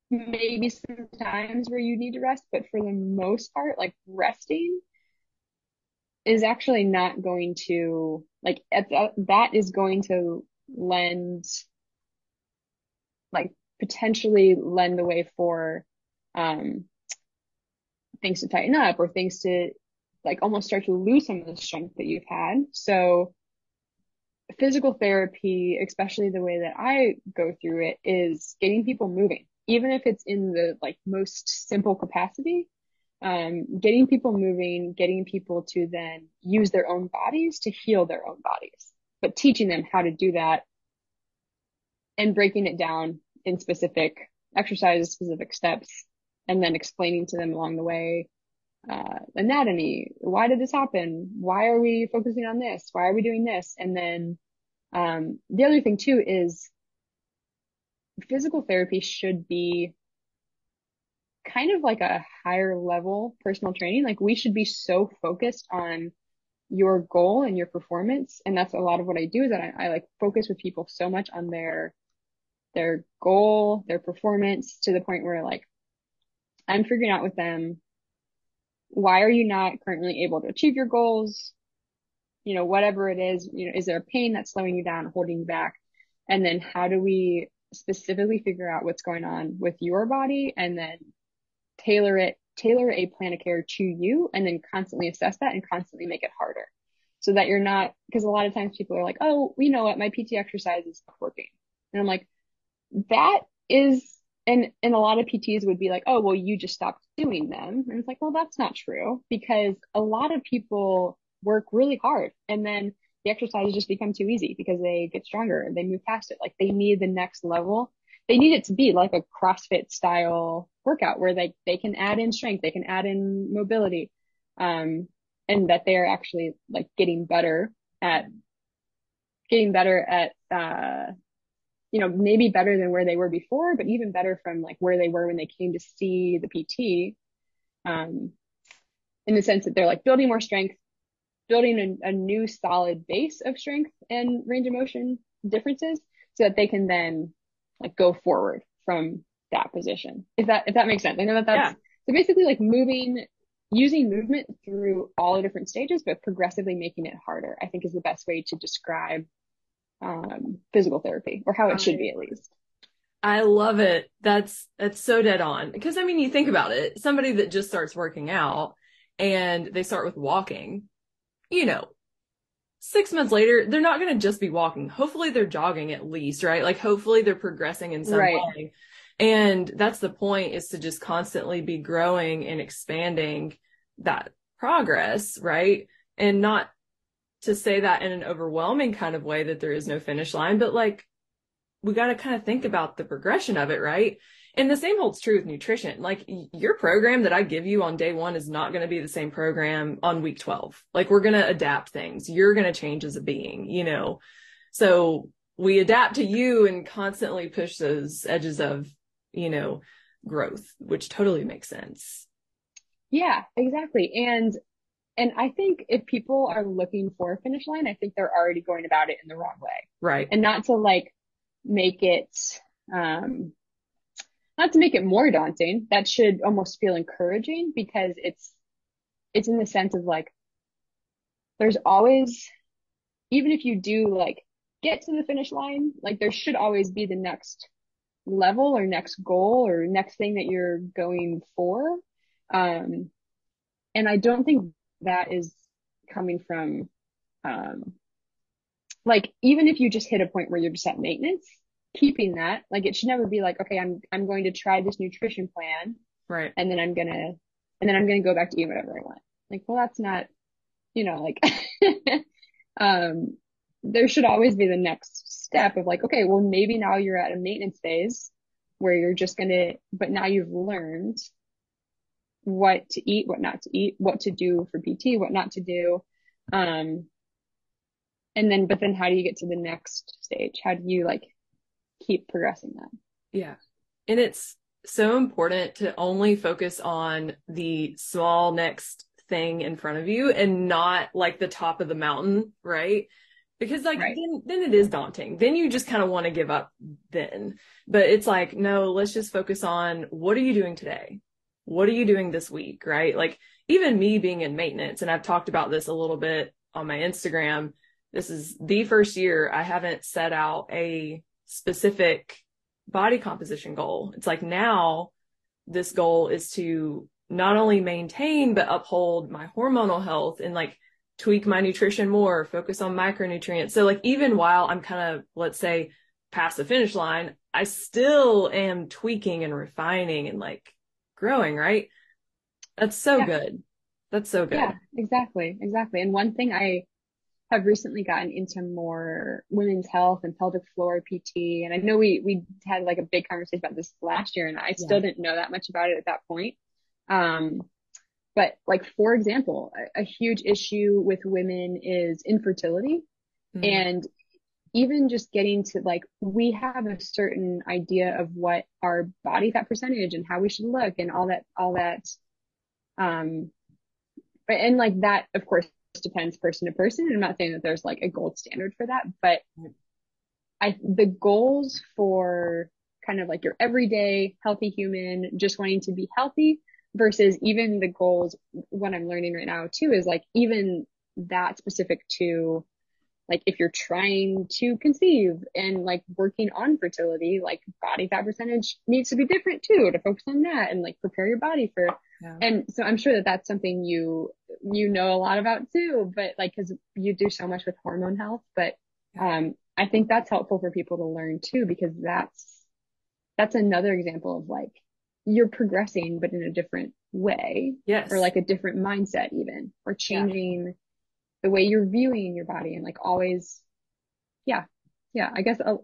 Speaker 3: maybe some times where you need to rest, but for the most part, like resting is actually not going to like that is going to lend like potentially lend the way for um things to tighten up or things to like almost start to lose some of the strength that you've had. So physical therapy, especially the way that I go through it is getting people moving, even if it's in the like most simple capacity. Um, getting people moving, getting people to then use their own bodies to heal their own bodies, but teaching them how to do that and breaking it down in specific exercises, specific steps, and then explaining to them along the way uh, anatomy. Why did this happen? Why are we focusing on this? Why are we doing this? And then um, the other thing too is physical therapy should be kind of like a higher level personal training. Like we should be so focused on your goal and your performance. And that's a lot of what I do is that I, I like focus with people so much on their, their goal, their performance to the point where like I'm figuring out with them why are you not currently able to achieve your goals? You know, whatever it is, you know, is there a pain that's slowing you down, holding you back? And then how do we specifically figure out what's going on with your body and then tailor it, tailor a plan of care to you and then constantly assess that and constantly make it harder so that you're not, because a lot of times people are like, oh, you know what, my PT exercise is working. And I'm like, that is and and a lot of PTs would be like, oh, well, you just stopped doing them. And it's like, well, that's not true because a lot of people work really hard and then the exercises just become too easy because they get stronger they move past it. Like they need the next level. They need it to be like a CrossFit style workout where they, they can add in strength, they can add in mobility, um, and that they are actually like getting better at getting better at uh, you know, maybe better than where they were before, but even better from like where they were when they came to see the PT. Um, in the sense that they're like building more strength, building a, a new solid base of strength and range of motion differences so that they can then like go forward from that position. If that, if that makes sense. I know that that's, yeah. so basically like moving, using movement through all the different stages, but progressively making it harder, I think is the best way to describe um, physical therapy or how it should be at least.
Speaker 2: I love it. That's that's so dead on. Because I mean, you think about it, somebody that just starts working out and they start with walking, you know, six months later, they're not going to just be walking. Hopefully they're jogging at least, right? Like hopefully they're progressing in some right. way. And that's the point is to just constantly be growing and expanding that progress, right? And not to say that in an overwhelming kind of way that there is no finish line, but like we got to kind of think about the progression of it, right? And the same holds true with nutrition. Like your program that I give you on day one is not going to be the same program on week 12. Like we're going to adapt things. You're going to change as a being, you know? So we adapt to you and constantly push those edges of, you know, growth, which totally makes sense.
Speaker 3: Yeah, exactly. And and I think if people are looking for a finish line, I think they're already going about it in the wrong way.
Speaker 2: Right.
Speaker 3: And not to like make it, um, not to make it more daunting. That should almost feel encouraging because it's, it's in the sense of like, there's always, even if you do like get to the finish line, like there should always be the next level or next goal or next thing that you're going for. Um, and I don't think that is coming from, um, like, even if you just hit a point where you're just at maintenance, keeping that. Like it should never be like, okay, I'm I'm going to try this nutrition plan.
Speaker 2: Right.
Speaker 3: And then I'm gonna and then I'm gonna go back to eat whatever I want. Like, well, that's not, you know, like um there should always be the next step of like, okay, well maybe now you're at a maintenance phase where you're just gonna but now you've learned what to eat, what not to eat, what to do for PT, what not to do. Um and then but then how do you get to the next stage? How do you like keep progressing that.
Speaker 2: Yeah. And it's so important to only focus on the small next thing in front of you and not like the top of the mountain, right? Because like right. then then it is daunting. Then you just kind of want to give up then. But it's like, no, let's just focus on what are you doing today? What are you doing this week, right? Like even me being in maintenance and I've talked about this a little bit on my Instagram. This is the first year I haven't set out a specific body composition goal. It's like now this goal is to not only maintain, but uphold my hormonal health and like tweak my nutrition more, focus on micronutrients. So like even while I'm kind of, let's say, past the finish line, I still am tweaking and refining and like growing, right? That's so yeah. good. That's so good.
Speaker 3: Yeah, exactly. Exactly. And one thing I have recently gotten into more women's health and pelvic floor PT. And I know we, we had like a big conversation about this last year and I still didn't know that much about it at that point. Um, but like, for example, a, a huge issue with women is infertility mm-hmm. and even just getting to like, we have a certain idea of what our body fat percentage and how we should look and all that, all that, um, and like that, of course, depends person to person. I'm not saying that there's like a gold standard for that, but I, the goals for kind of like your everyday healthy human just wanting to be healthy versus even the goals, what I'm learning right now too is like even that specific to like if you're trying to conceive and like working on fertility, like body fat percentage needs to be different too to focus on that and like prepare your body for. Yeah. And so I'm sure that that's something you you know a lot about too, but like because you do so much with hormone health, but um I think that's helpful for people to learn too because that's that's another example of like you're progressing but in a different way.
Speaker 2: Yes.
Speaker 3: Or like a different mindset even or changing. Yeah the way you're viewing your body and like always, yeah, yeah, I guess uh,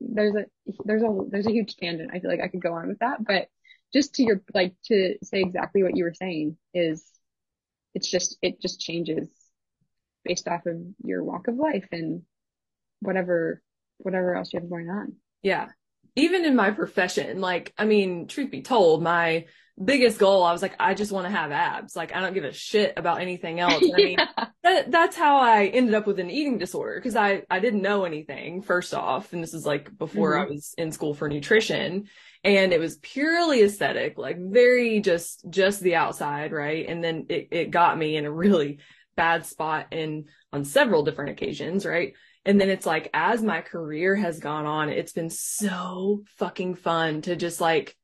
Speaker 3: there's a, there's a, there's a huge tangent. I feel like I could go on with that, but just to your, like to say exactly what you were saying is it's just, it just changes based off of your walk of life and whatever, whatever else you have going on.
Speaker 2: Yeah. Even in my profession, like, I mean, truth be told, my biggest goal, I was like, I just want to have abs. Like, I don't give a shit about anything else. And I mean, that, that's how I ended up with an eating disorder because I, I didn't know anything first off. And this is like before mm-hmm. I was in school for nutrition and it was purely aesthetic, like very just, just the outside. Right. And then it, it got me in a really bad spot in on several different occasions. Right. And then it's like, as my career has gone on, it's been so fucking fun to just like,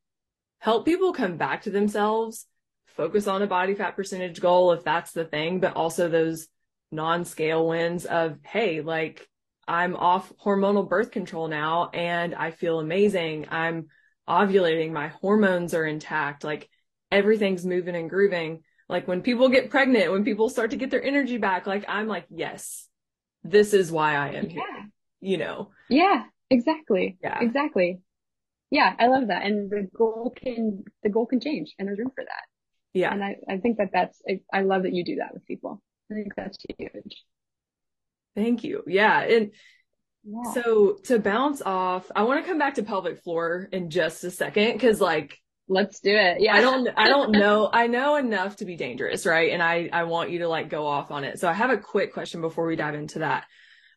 Speaker 2: help people come back to themselves, focus on a body fat percentage goal if that's the thing, but also those non-scale wins of, hey, like I'm off hormonal birth control now and I feel amazing. I'm ovulating. My hormones are intact. Like everything's moving and grooving. Like when people get pregnant, when people start to get their energy back, like I'm like, yes, this is why I am yeah. here. You know?
Speaker 3: Yeah, exactly. Yeah. Exactly yeah, I love that. And the goal can, the goal can change and there's room for that.
Speaker 2: Yeah.
Speaker 3: And I, I think that that's, I, I love that you do that with people. I think that's huge.
Speaker 2: Thank you. Yeah. And yeah. so to bounce off, I want to come back to pelvic floor in just a second. Cause like,
Speaker 3: let's do it. Yeah.
Speaker 2: I don't, I don't know. I know enough to be dangerous. Right. And I, I want you to like go off on it. So I have a quick question before we dive into that.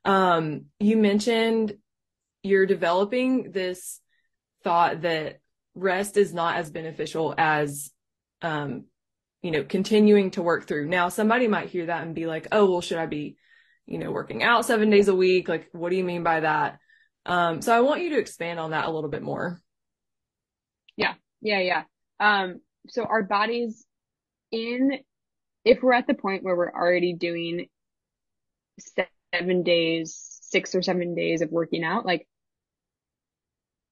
Speaker 2: Um, you mentioned you're developing this thought that rest is not as beneficial as um you know continuing to work through. Now somebody might hear that and be like oh well should i be you know working out seven days a week? Like what do you mean by that? Um so i want you to expand on that a little bit more.
Speaker 3: Yeah. Yeah yeah. Um so our bodies in if we're at the point where we're already doing seven days six or seven days of working out like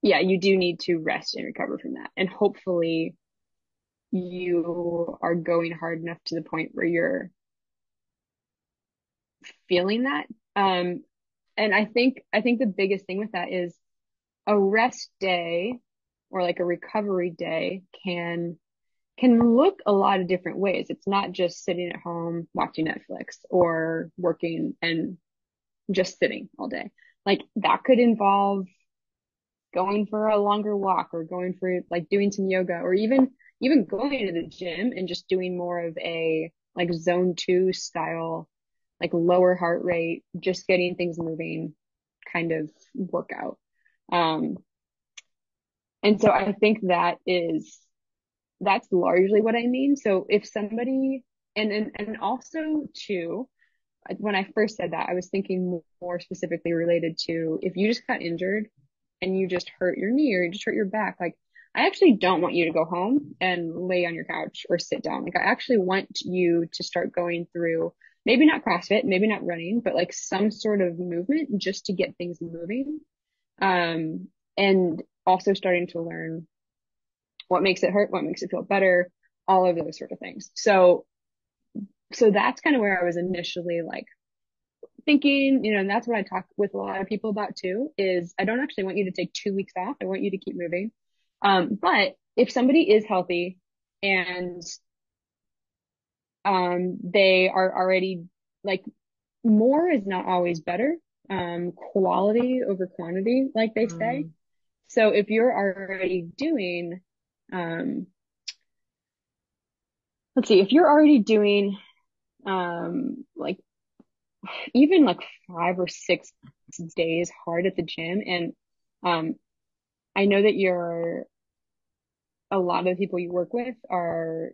Speaker 3: yeah, you do need to rest and recover from that. And hopefully you are going hard enough to the point where you're feeling that. Um, and I think, I think the biggest thing with that is a rest day or like a recovery day can can look a lot of different ways. It's not just sitting at home watching Netflix or working and just sitting all day. Like that could involve going for a longer walk or going for like doing some yoga or even even going to the gym and just doing more of a like zone 2 style like lower heart rate just getting things moving kind of workout um and so I think that is that's largely what I mean. So if somebody and and, and also too when I first said that, I was thinking more specifically related to if you just got injured and you just hurt your knee or you just hurt your back, like I actually don't want you to go home and lay on your couch or sit down. Like I actually want you to start going through maybe not CrossFit, maybe not running, but like some sort of movement just to get things moving. Um, and also starting to learn what makes it hurt, what makes it feel better, all of those sort of things. So, so that's kind of where I was initially like thinking, you know, and that's what I talk with a lot of people about too, is I don't actually want you to take two weeks off. I want you to keep moving. Um, but if somebody is healthy and, um, they are already like more is not always better. Um, quality over quantity, like they say. Mm. So if you're already doing um, let's see, if you're already doing, um, like even like five or six days hard at the gym and, um, I know that you're, a lot of the people you work with are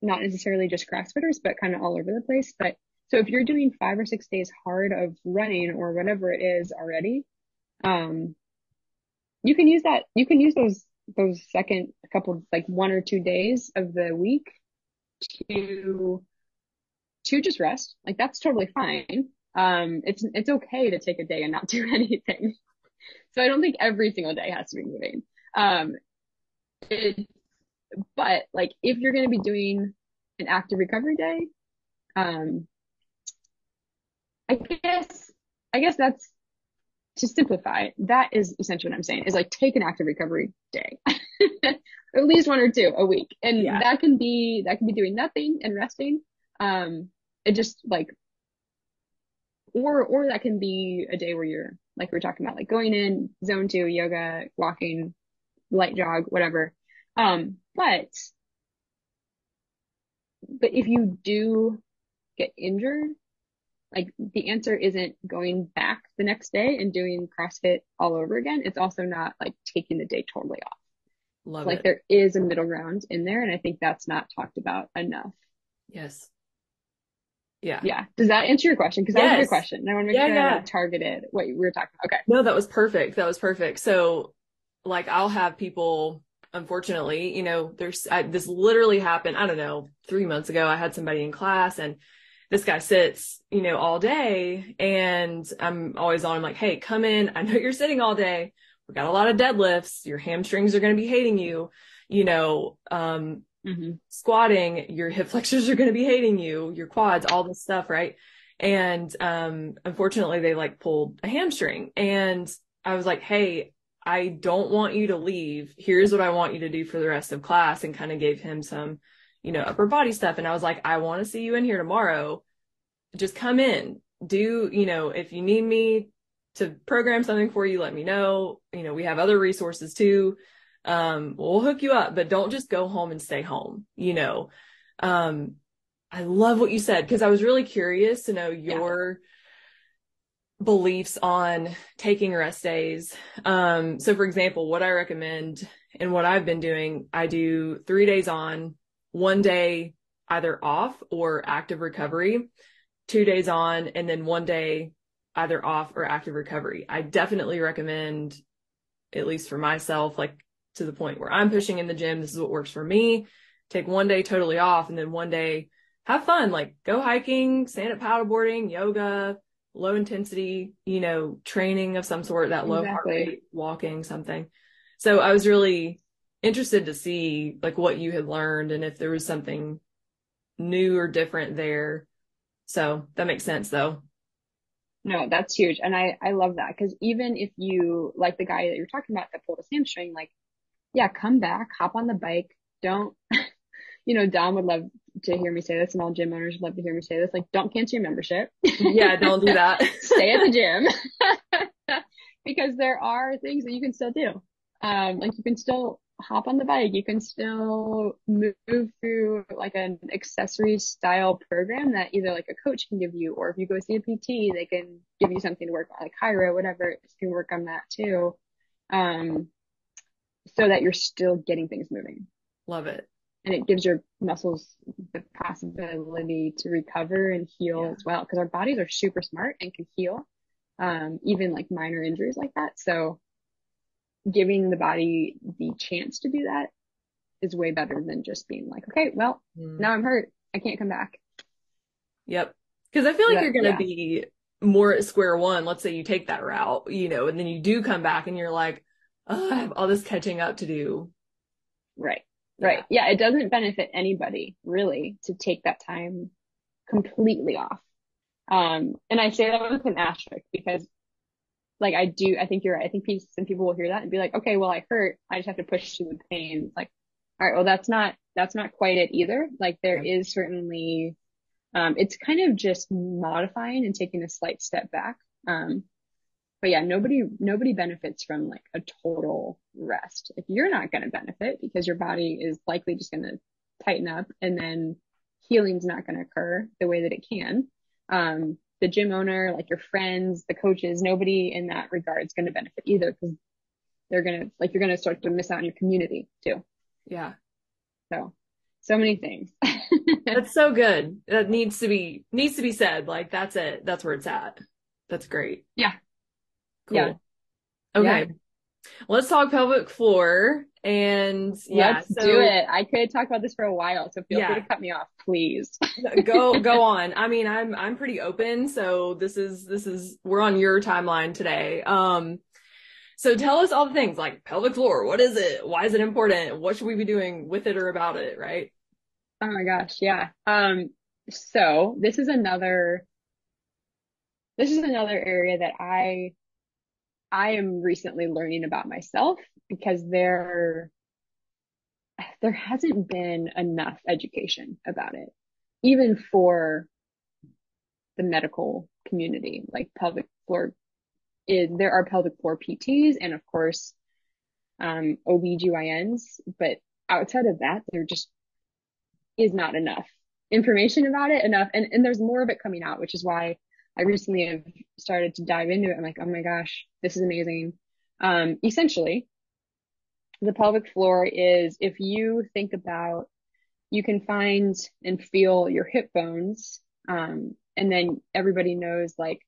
Speaker 3: not necessarily just CrossFitters, but kind of all over the place. But so if you're doing five or six days hard of running or whatever it is already, um, you can use that, you can use those those second couple like one or two days of the week to to just rest. Like that's totally fine. Um, it's it's okay to take a day and not do anything. so I don't think every single day has to be moving. Um, it, but like if you're going to be doing an active recovery day, um, I guess I guess that's to simplify, that is essentially what I'm saying is like take an active recovery day, at least one or two a week. And yeah. that can be, that can be doing nothing and resting. Um, it just like, or, or that can be a day where you're like we are talking about, like going in zone two, yoga, walking, light jog, whatever. Um, but, but if you do get injured, like the answer isn't going back the next day and doing CrossFit all over again. It's also not like taking the day totally off. Love like it. there is a middle ground in there. And I think that's not talked about enough.
Speaker 2: Yes. Yeah.
Speaker 3: Yeah. Does that answer your question? Because yes. that was your question. I want to make yeah, sure yeah. I targeted what we were talking about. Okay.
Speaker 2: No, that was perfect. That was perfect. So like I'll have people unfortunately, you know, there's I, this literally happened, I don't know, 3 months ago. I had somebody in class and this guy sits, you know, all day and I'm always on, I'm like, Hey, come in. I know you're sitting all day. We got a lot of deadlifts. Your hamstrings are going to be hating you, you know, um, mm-hmm. squatting, your hip flexors are going to be hating you, your quads, all this stuff. Right. And, um, unfortunately they like pulled a hamstring and I was like, Hey, I don't want you to leave. Here's what I want you to do for the rest of class and kind of gave him some, you know, upper body stuff. And I was like, I want to see you in here tomorrow. Just come in. Do, you know, if you need me to program something for you, let me know. You know, we have other resources too. Um, we'll hook you up, but don't just go home and stay home, you know. Um, I love what you said because I was really curious to know your yeah. beliefs on taking rest days. Um, so for example, what I recommend and what I've been doing, I do three days on, one day either off or active recovery, two days on, and then one day either off or active recovery. I definitely recommend, at least for myself, like to the point where I'm pushing in the gym, this is what works for me. Take one day totally off and then one day have fun, like go hiking, stand up paddleboarding, yoga, low intensity, you know, training of some sort, that low heart rate, walking, something. So I was really interested to see like what you had learned and if there was something new or different there. So that makes sense though.
Speaker 3: No, that's huge. And I, I love that because even if you, like the guy that you're talking about that pulled a hamstring, like, yeah, come back, hop on the bike. Don't, you know, Dom would love to hear me say this and all gym owners would love to hear me say this. Like, don't cancel your membership.
Speaker 2: Yeah, don't do that.
Speaker 3: Stay at the gym because there are things that you can still do. Um, like you can still hop on the bike. You can still move through like an accessory style program that either like a coach can give you, or if you go see a PT, they can give you something to work on, like Kyra, whatever, you can work on that too. Um, so that you're still getting things moving
Speaker 2: Love it.
Speaker 3: and it gives your muscles the possibility to recover and heal
Speaker 2: Yeah.
Speaker 3: as well because our bodies are super smart and can heal um, even like minor injuries like that so giving the body the chance to do that is way better than just being like okay well
Speaker 2: Mm.
Speaker 3: now i'm hurt i can't come back
Speaker 2: Yep. Because I feel like
Speaker 3: That-
Speaker 2: you're going to
Speaker 3: yeah.
Speaker 2: be more at square one. Let's say you take that route, you know, and then you do come back and you're like, oh, I have all this catching up to do.
Speaker 3: right right yeah it doesn't benefit anybody really to take that time completely off um and i say that with an asterisk because like I do, I think you're right. I think pe- some people will hear that and be like, okay, well, I hurt. I just have to push through the pain. It's like, all right, well, that's not, that's not quite it either. Like there is certainly, um, it's kind of just modifying and taking a slight step back. Um, but yeah, nobody, nobody benefits from like a total rest. If you're not going to benefit because your body is likely just going to tighten up and then healing's not going to occur the way that it can. Um, the gym owner, like your friends, the coaches, nobody in that regard is going to benefit either because they're going to, like, you're going to start to miss out on your community too.
Speaker 2: Yeah.
Speaker 3: So, so many things.
Speaker 2: That's so good. That needs to be, needs to be said. Like that's it. That's where it's at. That's great.
Speaker 3: Yeah.
Speaker 2: Cool.
Speaker 3: Yeah.
Speaker 2: Okay. Let's talk pelvic floor and yeah,
Speaker 3: Let's
Speaker 2: so
Speaker 3: do it. I could talk about this for a while, so feel
Speaker 2: Yeah.
Speaker 3: free to cut me off, please.
Speaker 2: go go on. I mean, I'm I'm pretty open, so this is this is we're on your timeline today. Um so tell us all the things like pelvic floor, what is it? Why is it important? What should we be doing with it or about it, right?
Speaker 3: Oh my gosh, yeah. Um, so this is another this is another area that I I am recently learning about myself because there there hasn't been enough education about it, even for the medical community. Like pelvic floor there are pelvic floor PTs and of course um OBGYNs, but outside of that, there just is not enough information about it enough and, and there's more of it coming out, which is why I recently have started to dive into it. I'm like, oh my gosh, this is amazing. Um, essentially, the pelvic floor is if you think about, you can find and feel your hip bones. Um, and then everybody knows like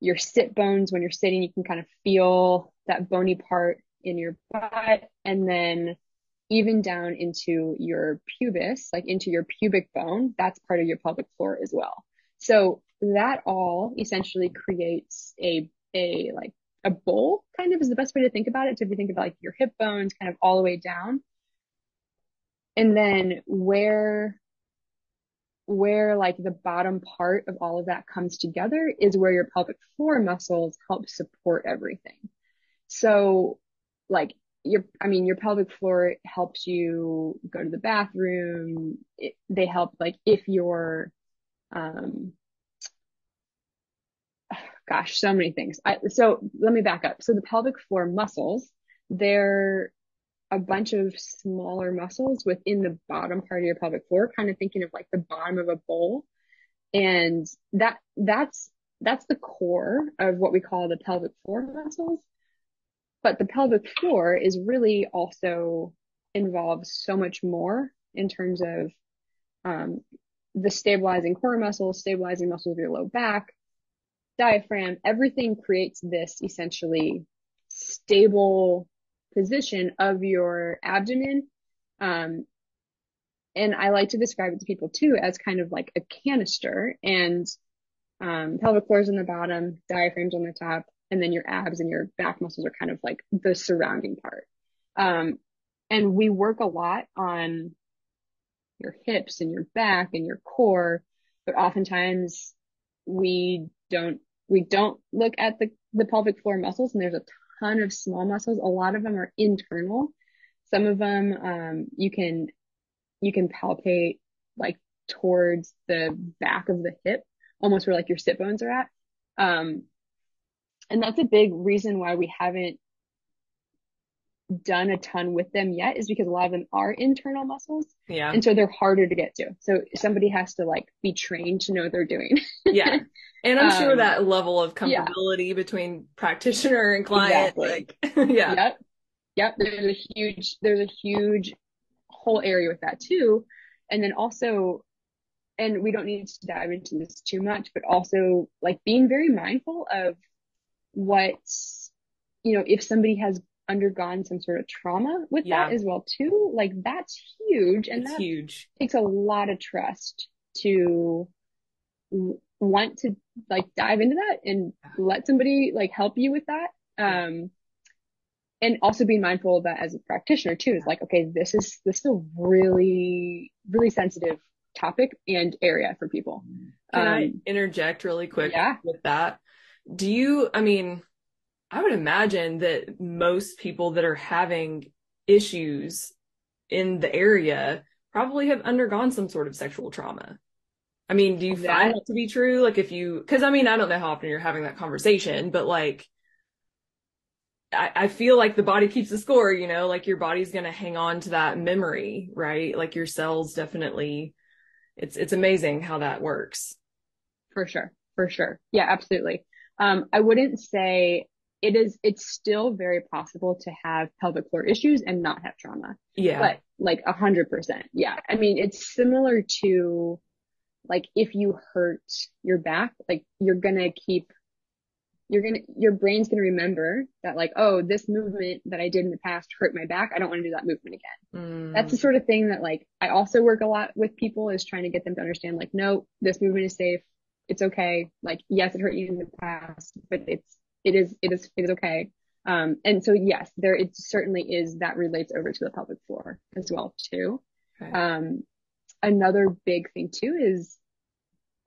Speaker 3: your sit bones when you're sitting, you can kind of feel that bony part in your butt. And then even down into your pubis, like into your pubic bone, that's part of your pelvic floor as well. So that all essentially creates a, a like a bowl kind of is the best way to think about it. So if you think about like your hip bones kind of all the way down and then where, where like the bottom part of all of that comes together is where your pelvic floor muscles help support everything. So like your, I mean, your pelvic floor helps you go to the bathroom. It, they help like if you're, um, gosh, so many things. I, so let me back up. So the pelvic floor muscles, they're a bunch of smaller muscles within the bottom part of your pelvic floor, kind of thinking of like the bottom of a bowl. And that, that's, that's the core of what we call the pelvic floor muscles. But the pelvic floor is really also involves so much more in terms of, um, the stabilizing core muscles, stabilizing muscles of your low back, diaphragm, everything creates this essentially stable position of your abdomen. Um, and I like to describe it to people too as kind of like a canister. And Um, pelvic floor is on the bottom, diaphragm's on the top, and then your abs and your back muscles are kind of like the surrounding part. Um, and we work a lot on your hips and your back and your core, but oftentimes we don't we don't look at the the pelvic floor muscles, and there's a ton of small muscles. A lot of them are internal. Some of them um, you can you can palpate like towards the back of the hip, almost where like your sit bones are at. Um, and that's a big reason why we haven't done a ton with them yet is because a lot of them are internal muscles.
Speaker 2: Yeah.
Speaker 3: And so they're harder to get to. So somebody has to like be trained to know what they're doing.
Speaker 2: yeah. And I'm sure
Speaker 3: Um,
Speaker 2: that level of
Speaker 3: yeah.
Speaker 2: comfortability between practitioner and client,
Speaker 3: Exactly.
Speaker 2: like, yeah.
Speaker 3: Yep. Yep. There's a huge, there's a huge whole area with that too. And then also, and we don't need to dive into this too much, but also like being very mindful of what, you know, if somebody has undergone some sort of trauma with
Speaker 2: Yeah.
Speaker 3: that as well too, like that's huge. And
Speaker 2: It's
Speaker 3: that
Speaker 2: huge.
Speaker 3: takes a lot of trust to want to like dive into that and let somebody like help you with that. Um, and also being mindful of that as a practitioner too is like, okay, this is, this is a really, really sensitive topic and area for people.
Speaker 2: Can I
Speaker 3: Um,
Speaker 2: interject really quick
Speaker 3: yeah.
Speaker 2: with that? Do you, I mean, I would imagine that most people that are having issues in the area probably have undergone some sort of sexual trauma. I mean, do you find that to be true? Like if you, cause I mean, I don't know how often you're having that conversation, but like, I, I feel like the body keeps the score, you know, like your body's going to hang on to that memory, right? Like your cells definitely, it's, it's amazing how that works.
Speaker 3: For sure. For sure. Yeah, absolutely. Um, I wouldn't say it is, it's still very possible to have pelvic floor issues and not have trauma.
Speaker 2: Yeah.
Speaker 3: but like a hundred percent. Yeah. I mean, it's similar to like if you hurt your back, like you're gonna keep, you're gonna, your brain's gonna remember that like, oh, this movement that I did in the past hurt my back. I don't want to do that movement again.
Speaker 2: Mm,
Speaker 3: That's the sort of thing that like I also work a lot with people is trying to get them to understand like, no, this movement is safe. It's okay. Like, yes, it hurt you in the past, but it's, it is, it is, it is okay. Um, and so yes, there, it certainly is that relates over to the pelvic floor as well too.
Speaker 2: okay.
Speaker 3: Um, another big thing too is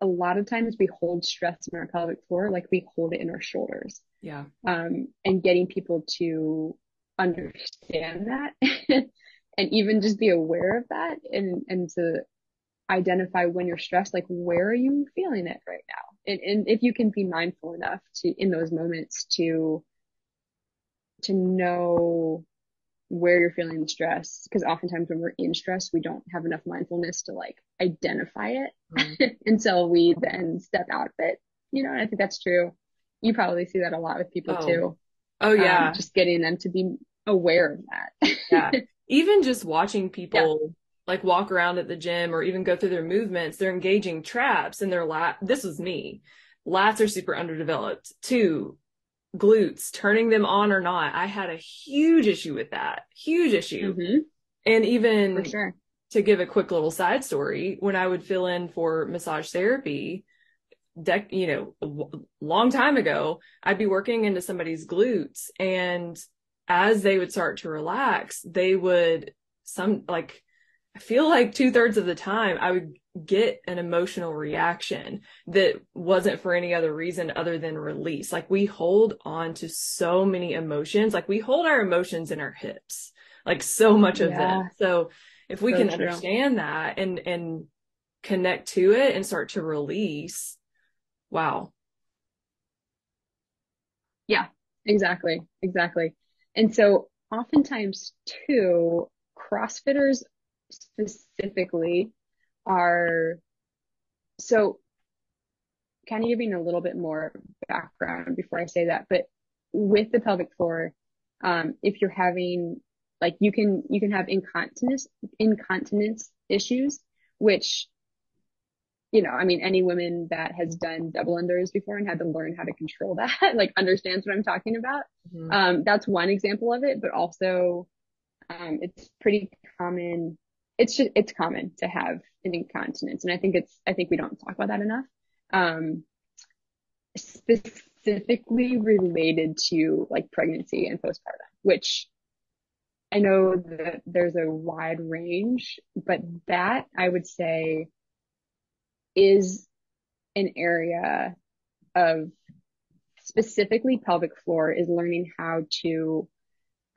Speaker 3: a lot of times we hold stress in our pelvic floor, like we hold it in our shoulders.
Speaker 2: yeah.
Speaker 3: Um, and getting people to understand that and even just be aware of that and, and to identify when you're stressed, like where are you feeling it right now? And, and if you can be mindful enough to, in those moments to, to know where you're feeling the stress. Cause oftentimes when we're in stress, we don't have enough mindfulness to like identify it
Speaker 2: Mm.
Speaker 3: until we then step out of it. You know, and I think that's true. You probably see that a lot with people
Speaker 2: Oh,
Speaker 3: too.
Speaker 2: Oh yeah.
Speaker 3: Um, just getting them to be aware of that.
Speaker 2: yeah. Even just watching people like walk around at the gym or even go through their movements, they're engaging traps and their lat. This was me. Lats are super underdeveloped. Two, glutes, turning them on or not. I had a huge issue with that. Huge issue.
Speaker 3: hmm
Speaker 2: And even
Speaker 3: for sure.
Speaker 2: to give a quick little side story, when I would fill in for massage therapy, dec- you know, a w- long time ago, I'd be working into somebody's glutes and as they would start to relax, they would some like, I feel like two thirds of the time I would get an emotional reaction that wasn't for any other reason other than release. Like we hold on to so many emotions, like we hold our emotions in our hips, like so much of
Speaker 3: Yeah.
Speaker 2: them. So if we
Speaker 3: So
Speaker 2: can
Speaker 3: true.
Speaker 2: understand that and, and connect to it and start to release, wow.
Speaker 3: Yeah, exactly. Exactly. And so oftentimes too, CrossFitters specifically are so kind of giving a little bit more background before I say that, but with the pelvic floor, um, if you're having like you can you can have incontinence incontinence issues, which you know, I mean, any woman that has done double unders before and had to learn how to control that, like understands what I'm talking about.
Speaker 2: Mhm.
Speaker 3: Um, that's one example of it, but also, um, it's pretty common. It's just, it's common to have an incontinence. And I think it's, I think we don't talk about that enough. Um, specifically related to like pregnancy and postpartum, which I know that there's a wide range, but that I would say is an area of specifically pelvic floor is learning how to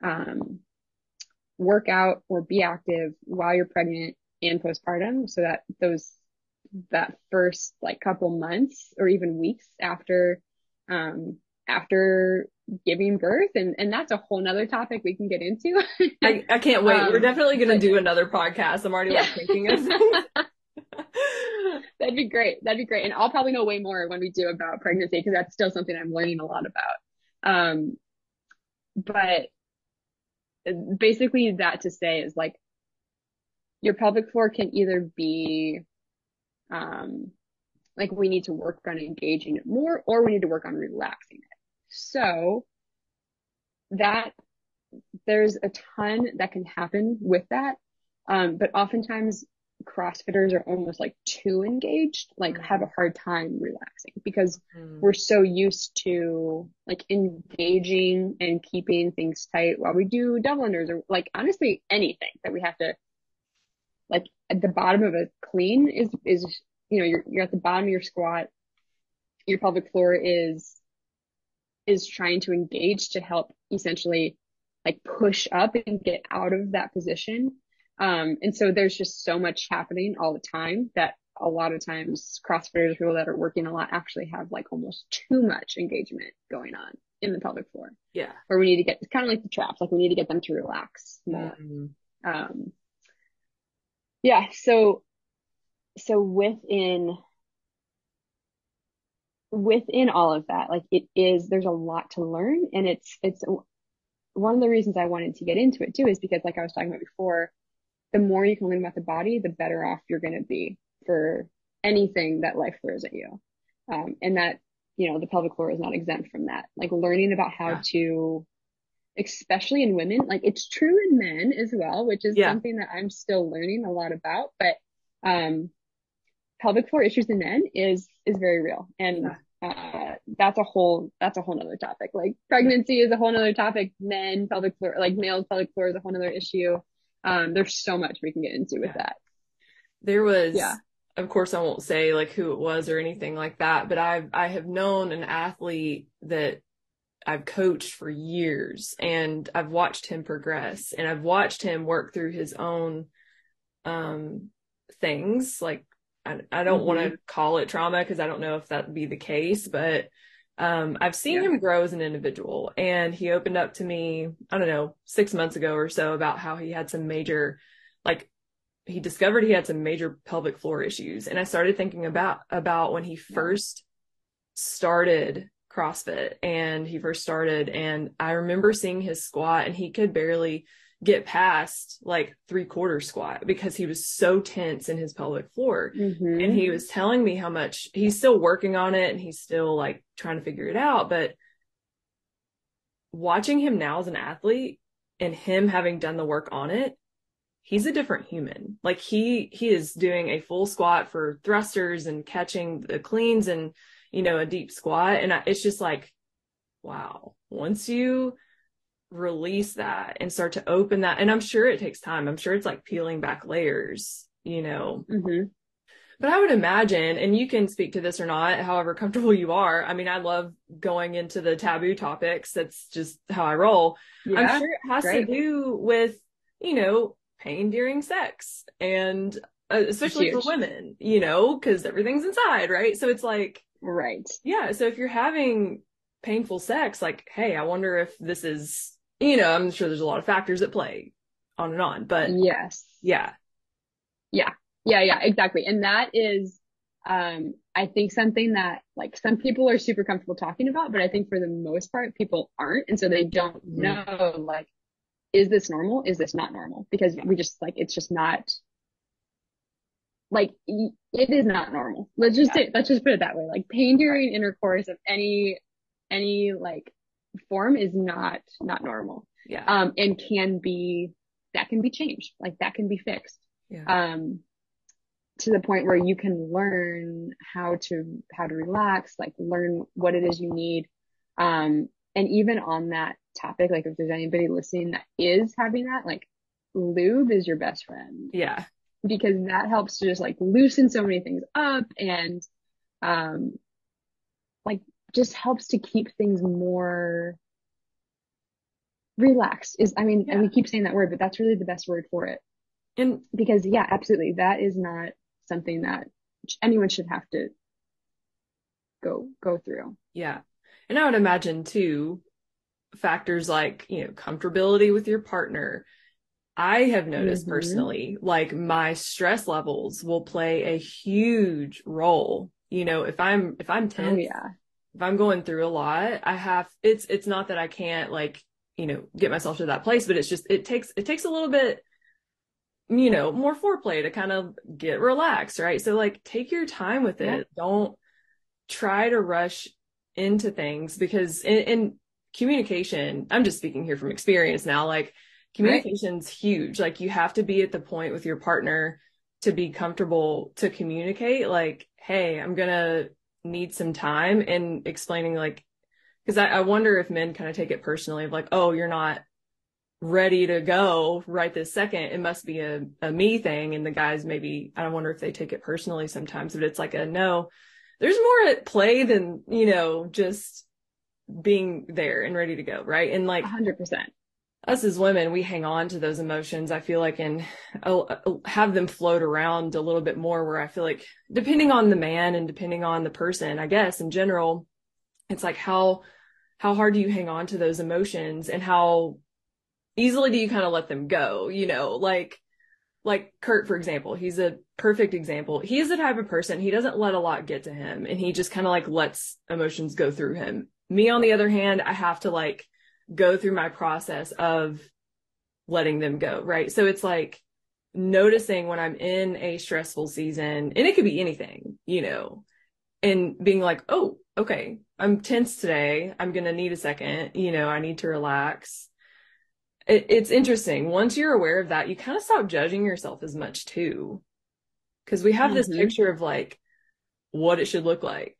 Speaker 3: um, work out or be active while you're pregnant and postpartum. So that those that first like couple months or even weeks after um after giving birth. And and that's a whole nother topic we can get into.
Speaker 2: I, I can't wait. Um, we're definitely gonna do another podcast. I'm already yeah. like thinking of
Speaker 3: that'd be great. That'd be great. And i'll probably know way more when we do about pregnancy because that's still something i'm learning a lot about. Um but basically that to say is like your pelvic floor can either be um like we need to work on engaging it more or we need to work on relaxing it. So that there's a ton that can happen with that. Um but oftentimes crossfitters are almost like too engaged like have a hard time relaxing because mm. we're so used to like engaging and keeping things tight while we do double unders or like honestly anything that we have to like at the bottom of a clean is is you know you're you're at the bottom of your squat. Your pelvic floor is is trying to engage to help essentially like push up and get out of that position um and so there's just so much happening all the time that a lot of times crossfitters people that are working a lot actually have like almost too much engagement going on in the pelvic floor.
Speaker 2: Yeah.
Speaker 3: Or we need to get it's kind of like the traps like we need to get them to relax more. Mm-hmm. um yeah so so within within all of that like it is there's a lot to learn and it's it's one of the reasons i wanted to get into it too is because like i was talking about before the more you can learn about the body the better off you're going to be for anything that life throws at you um, and that you know the pelvic floor is not exempt from that like learning about how yeah. to especially in women. Like it's true in men as well, which is yeah. something that I'm still learning a lot about. But um, pelvic floor issues in men is is very real, and uh, that's a whole that's a whole nother topic. Like pregnancy is a whole nother topic. Men pelvic floor, like male pelvic floor, is a whole nother issue. Um, there's so much we can get into with that.
Speaker 2: There was, yeah. Of course, I won't say like who it was or anything like that, but I've I have known an athlete that I've coached for years and I've watched him progress and I've watched him work through his own um things like I, I don't mm-hmm. want to call it trauma because I don't know if that'd be the case but um I've seen yeah. him grow as an individual and he opened up to me I don't know 6 months ago or so about how he had some major like he discovered he had some major pelvic floor issues and I started thinking about about when he first started CrossFit and he first started. And I remember seeing his squat and he could barely get past like three quarter squat because he was so tense in his pelvic floor. Mm-hmm. And he was telling me how much he's still working on it and he's still like trying to figure it out. But watching him now as an athlete and him having done the work on it, he's a different human. Like he he is doing a full squat for thrusters and catching the cleans and you know, a deep squat. And I, it's just like, wow, once you release that and start to open that, and I'm sure it takes time. I'm sure it's like peeling back layers, you know. Mm-hmm. But I would imagine, and you can speak to this or not, however comfortable you are. I mean, I love going into the taboo topics. That's just how I roll. Yeah, I'm sure it has great. to do with, you know, pain during sex and uh, especially for women, you know, because everything's inside, right? So it's like,
Speaker 3: Right.
Speaker 2: Yeah. So if you're having painful sex, like, hey, I wonder if this is, you know, I'm sure there's a lot of factors at play on and on, but
Speaker 3: yes.
Speaker 2: Yeah.
Speaker 3: Yeah. Yeah. Yeah. Exactly. And that is, um, I think something that like some people are super comfortable talking about, but I think for the most part, people aren't. And so they don't mm-hmm. know, like, is this normal? Is this not normal? Because we just like, it's just not like it is not normal. Let's just yeah. say, let's just put it that way. Like pain during intercourse of any any like form is not not normal.
Speaker 2: Yeah.
Speaker 3: Um and can be that can be changed. Like that can be fixed.
Speaker 2: Yeah.
Speaker 3: Um to the point where you can learn how to how to relax like learn what it is you need um and even on that topic like if there's anybody listening that is having that like lube is your best friend
Speaker 2: Yeah.
Speaker 3: because that helps to just like loosen so many things up and um like just helps to keep things more relaxed is I mean and we keep saying that word but that's really the best word for it
Speaker 2: And
Speaker 3: because yeah absolutely that is not something that anyone should have to go go through
Speaker 2: yeah. And I would imagine too, factors like, you know, comfortability with your partner. I have noticed
Speaker 3: Mhm.
Speaker 2: personally, like my stress levels will play a huge role. You know, if I'm if I'm
Speaker 3: oh
Speaker 2: tense,
Speaker 3: yeah
Speaker 2: if I'm going through a lot, I have it's it's not that I can't like, you know, get myself to that place, but it's just it takes it takes a little bit you know, more foreplay to kind of get relaxed, right? So like take your time with it.
Speaker 3: Yeah.
Speaker 2: Don't try to rush into things because in, in communication, I'm just speaking here from experience now, like communication's huge. Like you have to be at the point with your partner to be comfortable to communicate like, hey, I'm gonna need some time and explaining like because I, I wonder if men kind of take it personally of like, oh, you're not ready to go right this second. It must be a, a me thing. And the guys maybe, I wonder if they take it personally sometimes, but it's like a no, there's more at play than, you know, just being there and ready to go. Right. And like
Speaker 3: 100%
Speaker 2: us as women, we hang on to those emotions, I feel like, and uh, have them float around a little bit more where I feel like depending on the man and depending on the person, I guess in general, it's like how, how hard do you hang on to those emotions and how easily do you kind of let them go? You know, like, like Kurt, for example, he's a perfect example. He's the type of person, he doesn't let a lot get to him and he just kind of like lets emotions go through him. Me, on the other hand, I have to like go through my process of letting them go. Right. So it's like noticing when I'm in a stressful season and it could be anything, you know, and being like, oh, okay, I'm tense today. I'm going to need a second. You know, I need to relax. It, it's interesting. Once you're aware of that, you kind of stop judging yourself as much too. Cause we have this
Speaker 3: Mhm.
Speaker 2: picture of like what it should look like,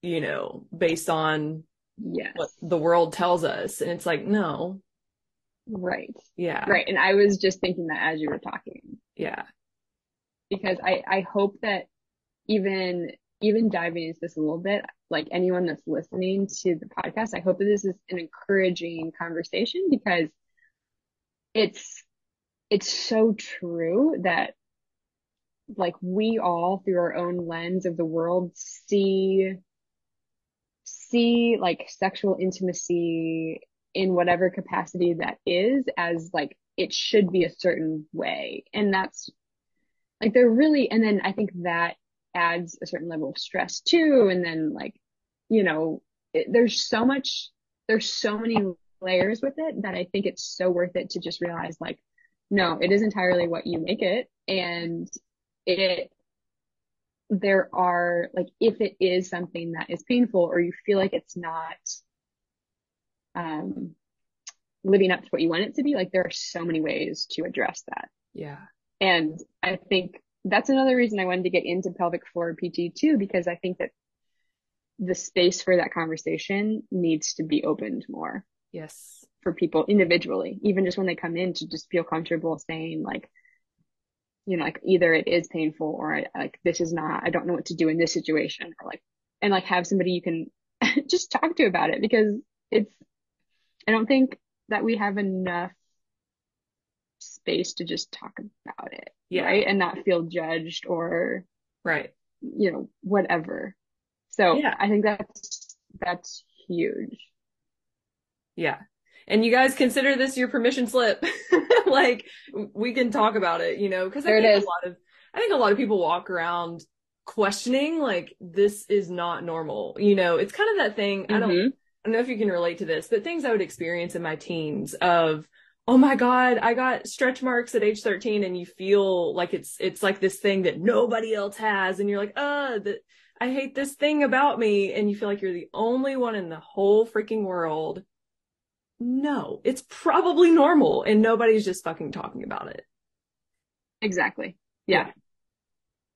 Speaker 2: you know, based on
Speaker 3: yes.
Speaker 2: what the world tells us. And it's like, no,
Speaker 3: right.
Speaker 2: Yeah,
Speaker 3: right. And I was just thinking that as you were talking.
Speaker 2: Yeah,
Speaker 3: because I I hope that even even diving into this a little bit, like anyone that's listening to the podcast, I hope that this is an encouraging conversation because it's it's so true that like we all through our own lens of the world see see like sexual intimacy in whatever capacity that is as like it should be a certain way. And that's like they're really and then i think that adds a certain level of stress too. And then like you know it, there's so much there's so many layers with it that i think it's so worth it to just realize like no it is entirely what you make it. And it there are like if it is something that is painful or you feel like it's not um living up to what you want it to be like there are so many ways to address that.
Speaker 2: Yeah,
Speaker 3: and I think that's another reason I wanted to get into pelvic floor PT too, because I think that the space for that conversation needs to be opened more
Speaker 2: yes,
Speaker 3: for people individually, even just when they come in to just feel comfortable saying like, you know, like either it is painful or I, like this is not, I don't know what to do in this situation or like, and like have somebody you can just talk to about it because it's, I don't think that we have enough space to just talk about it.
Speaker 2: Yeah.
Speaker 3: Right. And not feel judged or,
Speaker 2: right.
Speaker 3: you know, whatever. So
Speaker 2: Yeah.
Speaker 3: I think that's, that's huge.
Speaker 2: Yeah. And you guys consider this your permission slip. like we can talk about it, you know, because I
Speaker 3: There
Speaker 2: think
Speaker 3: is.
Speaker 2: a lot of I think a lot of people walk around questioning like this is not normal. You know, it's kind of that thing. I don't
Speaker 3: Mhm.
Speaker 2: I don't know if you can relate to this, but things I would experience in my teens of, oh my God, I got stretch marks at age 13 and you feel like it's, it's like this thing that nobody else has. And you're like, uh, that I hate this thing about me. And you feel like you're the only one in the whole freaking world. No, it's probably normal and nobody's just fucking talking about it.
Speaker 3: Exactly. Yeah.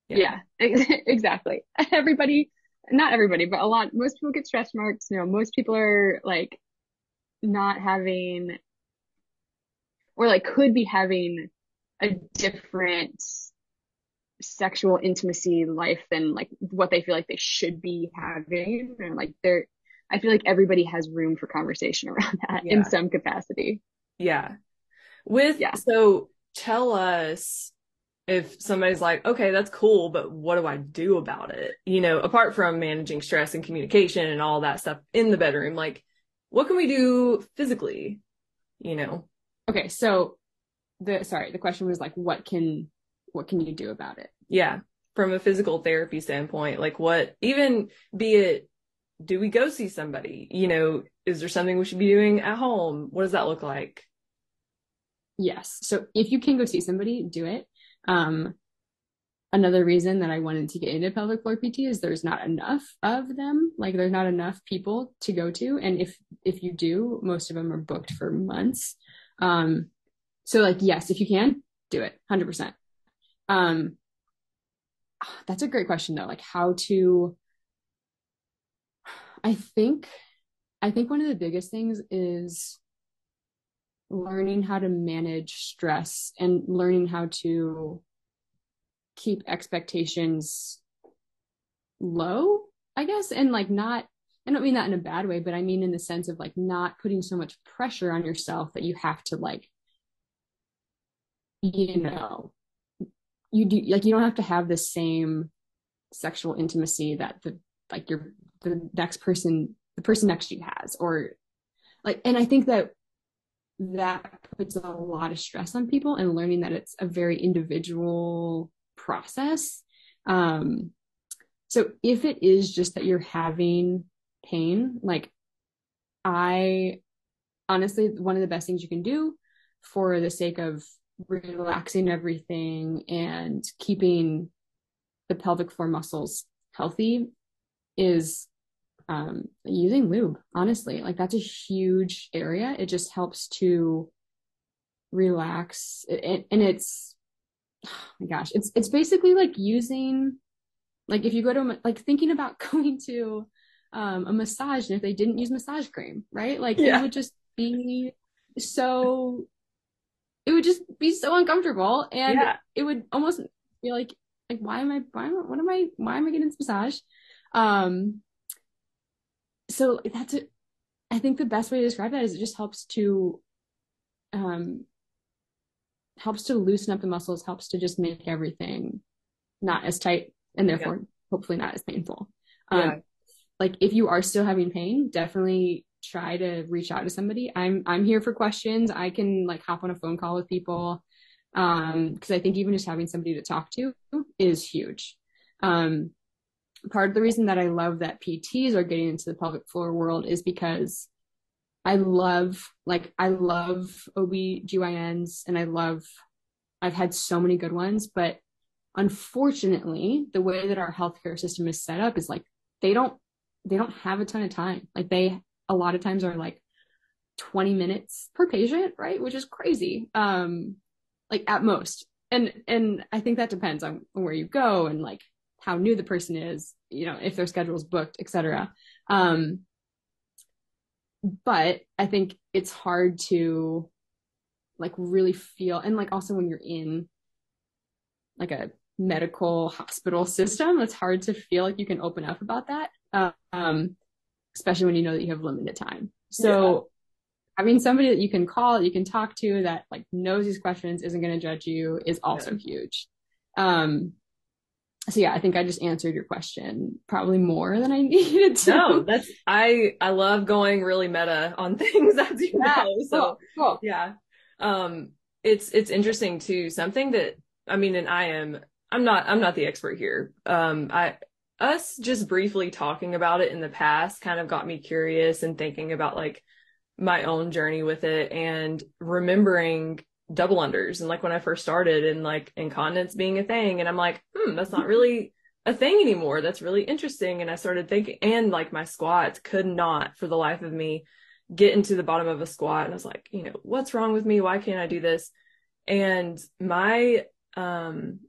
Speaker 4: Yeah, exactly. Everybody, not everybody, but a lot, most people get stretch marks. You know, most people are like not having or like could be having a different sexual intimacy life than like what they feel like they should be having. And like they're, I feel like everybody has room for conversation around that yeah. in some capacity.
Speaker 2: Yeah. With, yeah. so tell us if somebody's like, okay, that's cool, but what do I do about it? You know, apart from managing stress and communication and all that stuff in the bedroom, like what can we do physically? You know?
Speaker 3: Okay. So the, sorry, the question was like, what can, what can you do about it?
Speaker 2: Yeah. From a physical therapy standpoint, like what, even be it, do we go see somebody? You know, is there something we should be doing at home? What does that look like?
Speaker 3: Yes. So if you can go see somebody, do it. Um, another reason that I wanted to get into pelvic floor PT is there's not enough of them. Like there's not enough people to go to. And if, if you do, most of them are booked for months. Um, so like, yes, if you can do it hundred percent. Um, that's a great question though. Like how to, I think, I think one of the biggest things is learning how to manage stress and learning how to keep expectations low, I guess, and like not I don't mean that in a bad way, but I mean in the sense of like not putting so much pressure on yourself that you have to like you know you do like you don't have to have the same sexual intimacy that the like your the next person the person next to you has or like and I think that that puts a lot of stress on people and learning that it's a very individual process. Um, so if it is just that you're having pain, like I honestly, one of the best things you can do for the sake of relaxing everything and keeping the pelvic floor muscles healthy is um, using lube, honestly. Like that's a huge area. It just helps to relax. It, and it's, oh my gosh, it's, it's basically like using, like if you go to, like thinking about going to um, a massage and if they didn't use massage cream, right? Like yeah. it would just be so, it would just be so uncomfortable and yeah. it would almost be like, like, why am I, why am I, what am I, why am I getting this massage? Um, so that's it. I think the best way to describe that is it just helps to um helps to loosen up the muscles, helps to just make everything not as tight and therefore yeah. hopefully not as painful. Um, yeah. like if you are still having pain, definitely try to reach out to somebody. I'm I'm here for questions. I can like hop on a phone call with people. Um, because I think even just having somebody to talk to is huge. Um, part of the reason that I love that PTs are getting into the pelvic floor world is because I love like I love OB/GYNs and I love I've had so many good ones, but unfortunately, the way that our healthcare system is set up is like they don't they don't have a ton of time. Like they a lot of times are like 20 minutes per patient, right? Which is crazy. Um like at most. And and I think that depends on where you go and like how new the person is, you know, if their schedule is booked, etc. Um, but I think it's hard to like really feel, and like also when you're in like a medical hospital system, it's hard to feel like you can open up about that, um, especially when you know that you have limited time. So. Yeah. Having somebody that you can call, you can talk to, that like knows these questions, isn't going to judge you, is also yeah. huge. Um, so yeah, I think I just answered your question probably more than I needed to.
Speaker 2: No, that's I I love going really meta on things as you yeah, know. So cool, cool. yeah. Um it's it's interesting too. Something that I mean and I am I'm not I'm not the expert here. Um I us just briefly talking about it in the past kind of got me curious and thinking about like my own journey with it and remembering double unders and like when I first started and like incontinence being a thing and I'm like, hmm, that's not really a thing anymore. That's really interesting. And I started thinking and like my squats could not for the life of me get into the bottom of a squat. And I was like, you know, what's wrong with me? Why can't I do this? And my um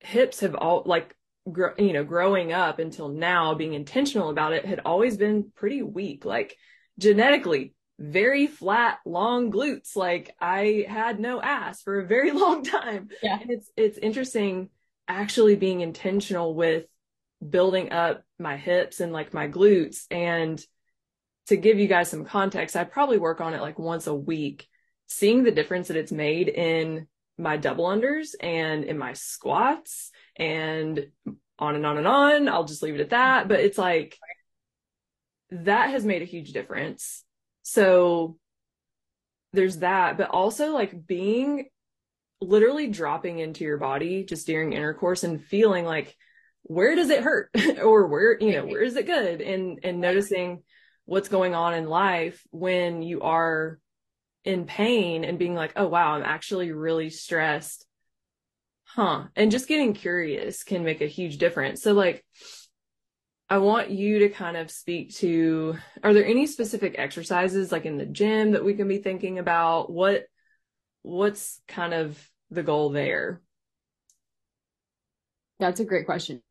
Speaker 2: hips have all like gr- you know growing up until now being intentional about it had always been pretty weak like genetically very flat long glutes like i had no ass for a very long time
Speaker 5: Yeah.
Speaker 2: and it's it's interesting actually being intentional with building up my hips and like my glutes and to give you guys some context i probably work on it like once a week seeing the difference that it's made in my double unders and in my squats and on and on and on. I'll just leave it at that. But it's like that has made a huge difference. So there's that, but also like being literally dropping into your body just during intercourse and feeling like where does it hurt? Or where you know where is it good? And and noticing what's going on in life when you are in pain and being like oh wow i'm actually really stressed. Huh. And just getting curious can make a huge difference. So like i want you to kind of speak to are there any specific exercises like in the gym that we can be thinking about what what's kind of the goal there
Speaker 3: That's a great question.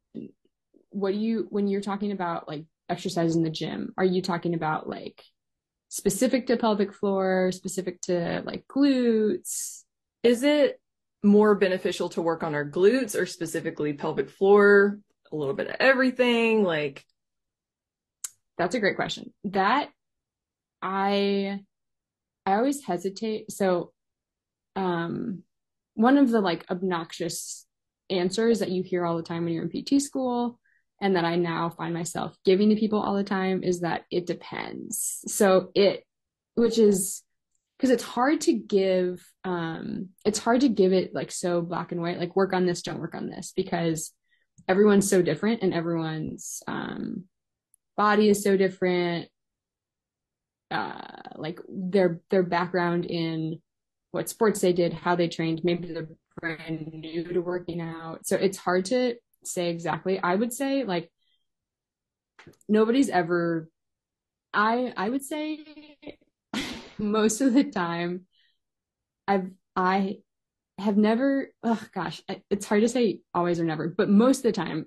Speaker 3: What do you, when you're talking about like exercise in the gym, are you talking about like specific to pelvic floor, specific to like glutes?
Speaker 2: is it more beneficial to work on our glutes or specifically pelvic floor a little bit of everything like
Speaker 3: That's a great question. That I I always hesitate. So um one of the like obnoxious answers that you hear all the time when you're in PT school and that I now find myself giving to people all the time is that it depends. So it which is because it's hard to give um it's hard to give it like so black and white like work on this don't work on this because everyone's so different and everyone's um body is so different. Uh like their their background in what sports they did how they trained maybe they're brand new to working out. So it's hard to say exactly. I would say like nobody's ever i i would say most of the time i've i have never oh gosh it's hard to say always or never but most of the time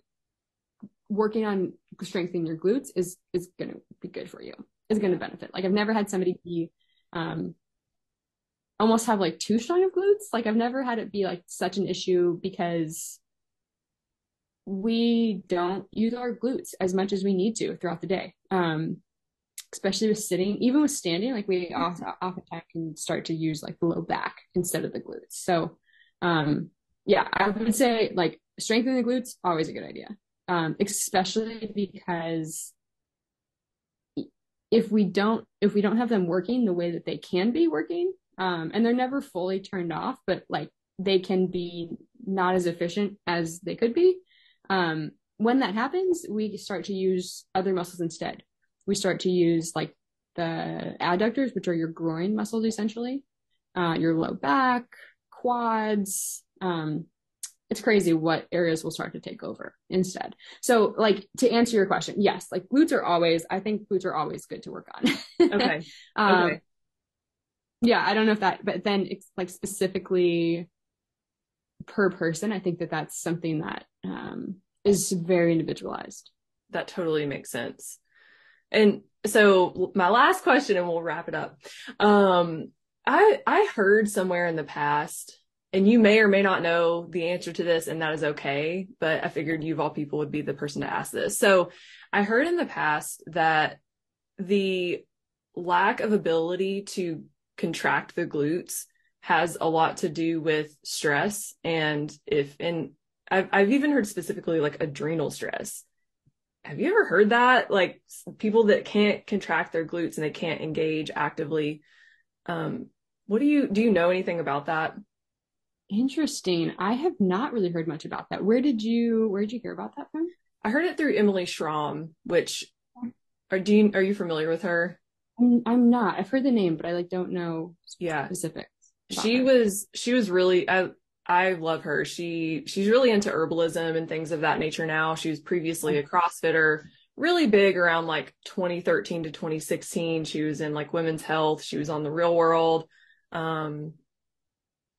Speaker 3: working on strengthening your glutes is is going to be good for you. Is going to benefit. Like i've never had somebody be um almost have like too strong of glutes. Like i've never had it be like such an issue because we don't use our glutes as much as we need to throughout the day. Um especially with sitting even with standing like we often oftentimes can start to use like the low back instead of the glutes. So um yeah i would say like strengthening the glutes always a good idea. Um especially because if we don't if we don't have them working the way that they can be working um and they're never fully turned off but like they can be not as efficient as they could be um when that happens we start to use other muscles instead. We start to use like the adductors which are your groin muscles essentially uh your low back quads um it's crazy what areas will start to take over instead. So, like to answer your question, yes, like glutes are always, I think glutes are always good to work on.
Speaker 2: okay
Speaker 3: um,
Speaker 2: okay
Speaker 3: Yeah, I don't know if that, but then it's like specifically per person, I think that that's something that um, is very individualized.
Speaker 2: that totally makes sense and so my last question and we'll wrap it up um i i heard somewhere in the past and you may or may not know the answer to this and that is okay but i figured you of all people would be the person to ask this. So i heard in the past that the lack of ability to contract the glutes has a lot to do with stress and if and I've, I've even heard specifically like adrenal stress. Have you ever heard that? Like people that can't contract their glutes and they can't engage actively um what do you do you know anything about that
Speaker 3: Interesting. I have not really heard much about that. Where did you, where did you hear about that from?
Speaker 2: i heard it through emily schromm which are do you are you familiar with her
Speaker 3: I'm, I'm not. I've heard the name, but I like don't know
Speaker 2: yeah
Speaker 3: specifics.
Speaker 2: she
Speaker 3: her.
Speaker 2: was she was really I I love her. She she's really into herbalism and things of that nature now. She was previously a CrossFitter, really big around like 2013 to 2016. She was in like women's health. She was on the real world. Um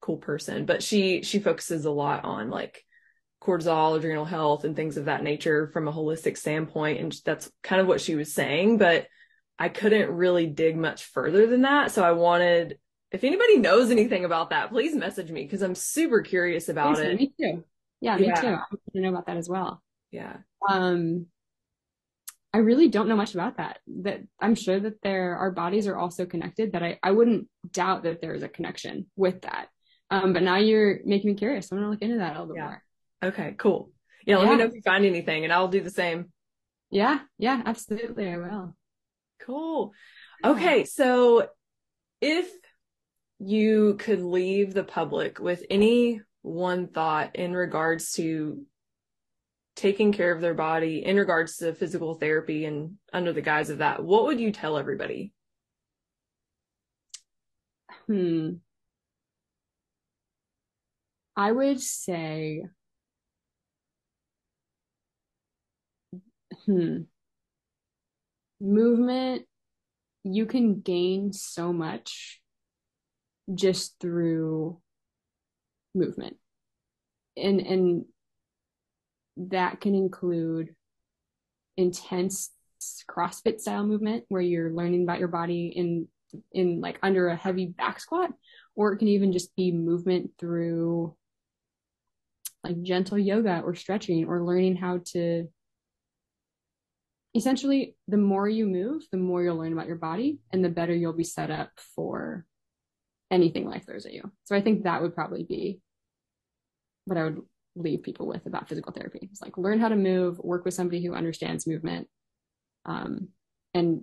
Speaker 2: cool person, but she she focuses a lot on like cortisol, adrenal health, and things of that nature from a holistic standpoint. And that's kind of what she was saying. But I couldn't really dig much further than that. So I wanted, if anybody knows anything about that, please message me because I'm super curious about
Speaker 3: Please,
Speaker 2: it.
Speaker 3: Me too. Yeah, me
Speaker 2: Yeah.
Speaker 3: too. I want to know about that as well.
Speaker 2: Yeah.
Speaker 3: Um, I really don't know much about that. That I'm sure that there our bodies are also connected. That I I wouldn't doubt that there is a connection with that. Um, but now you're making me curious. I'm gonna look into that a little bit
Speaker 2: Yeah.
Speaker 3: more.
Speaker 2: Okay, cool. Yeah, let me know if you find anything and I'll do the same.
Speaker 3: Yeah, yeah, absolutely, I will.
Speaker 2: Cool. Okay, so if you could leave the public with any one thought in regards to taking care of their body, in regards to physical therapy and under the guise of that, what would you tell everybody?
Speaker 3: Hmm. I would say, hmm, movement, you can gain so much just through movement. And and that can include intense CrossFit style movement where you're learning about your body in in like under a heavy back squat or it can even just be movement through like gentle yoga or stretching or learning how to essentially the more you move the more you'll learn about your body and the better you'll be set up for anything life throws at you. So i think that would probably be what i would leave people with about physical therapy it's like learn how to move work with somebody who understands movement um, and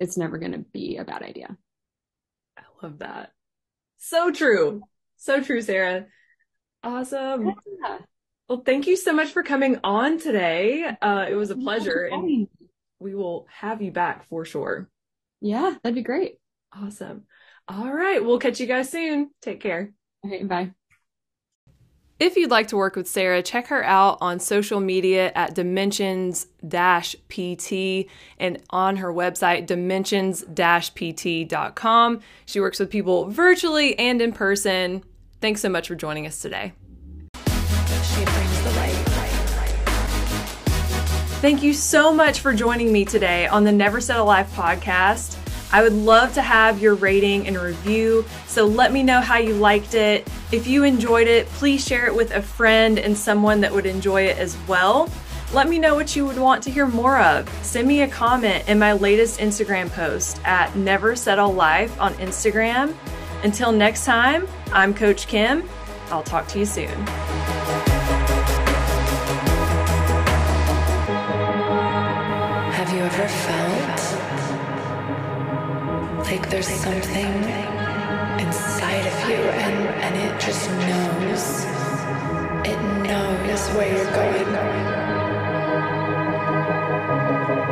Speaker 3: it's never going to be a bad idea
Speaker 2: I love that. So true. So true, Sarah. Awesome.
Speaker 3: yeah.
Speaker 2: Well, thank you so much for coming on today. Uh, it was a pleasure and we will have you back for sure.
Speaker 3: yeah that'd be great
Speaker 2: Awesome. All right. We'll catch you guys soon. Take care.
Speaker 3: okay bye
Speaker 2: If you'd like to work with Sarah, check her out on social media at dimensions PT and on her website, dimensions PT.com. She works with people virtually and in person. Thanks so much for joining us today.
Speaker 1: She brings the light.
Speaker 2: Thank you so much for joining me today on the Never Settle Life podcast. I would love to have your rating and review, so let me know how you liked it. If you enjoyed it, please share it with a friend and someone that would enjoy it as well. Let me know what you would want to hear more of. Send me a comment in my latest Instagram post at Never Settle Life on Instagram. Until next time, I'm Coach Kim. I'll talk to you soon.
Speaker 1: Have you ever felt like there's something inside of you and, and it just knows? It knows where you're going.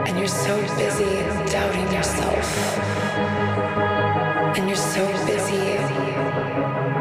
Speaker 1: And you're so busy doubting yourself. And you're so busy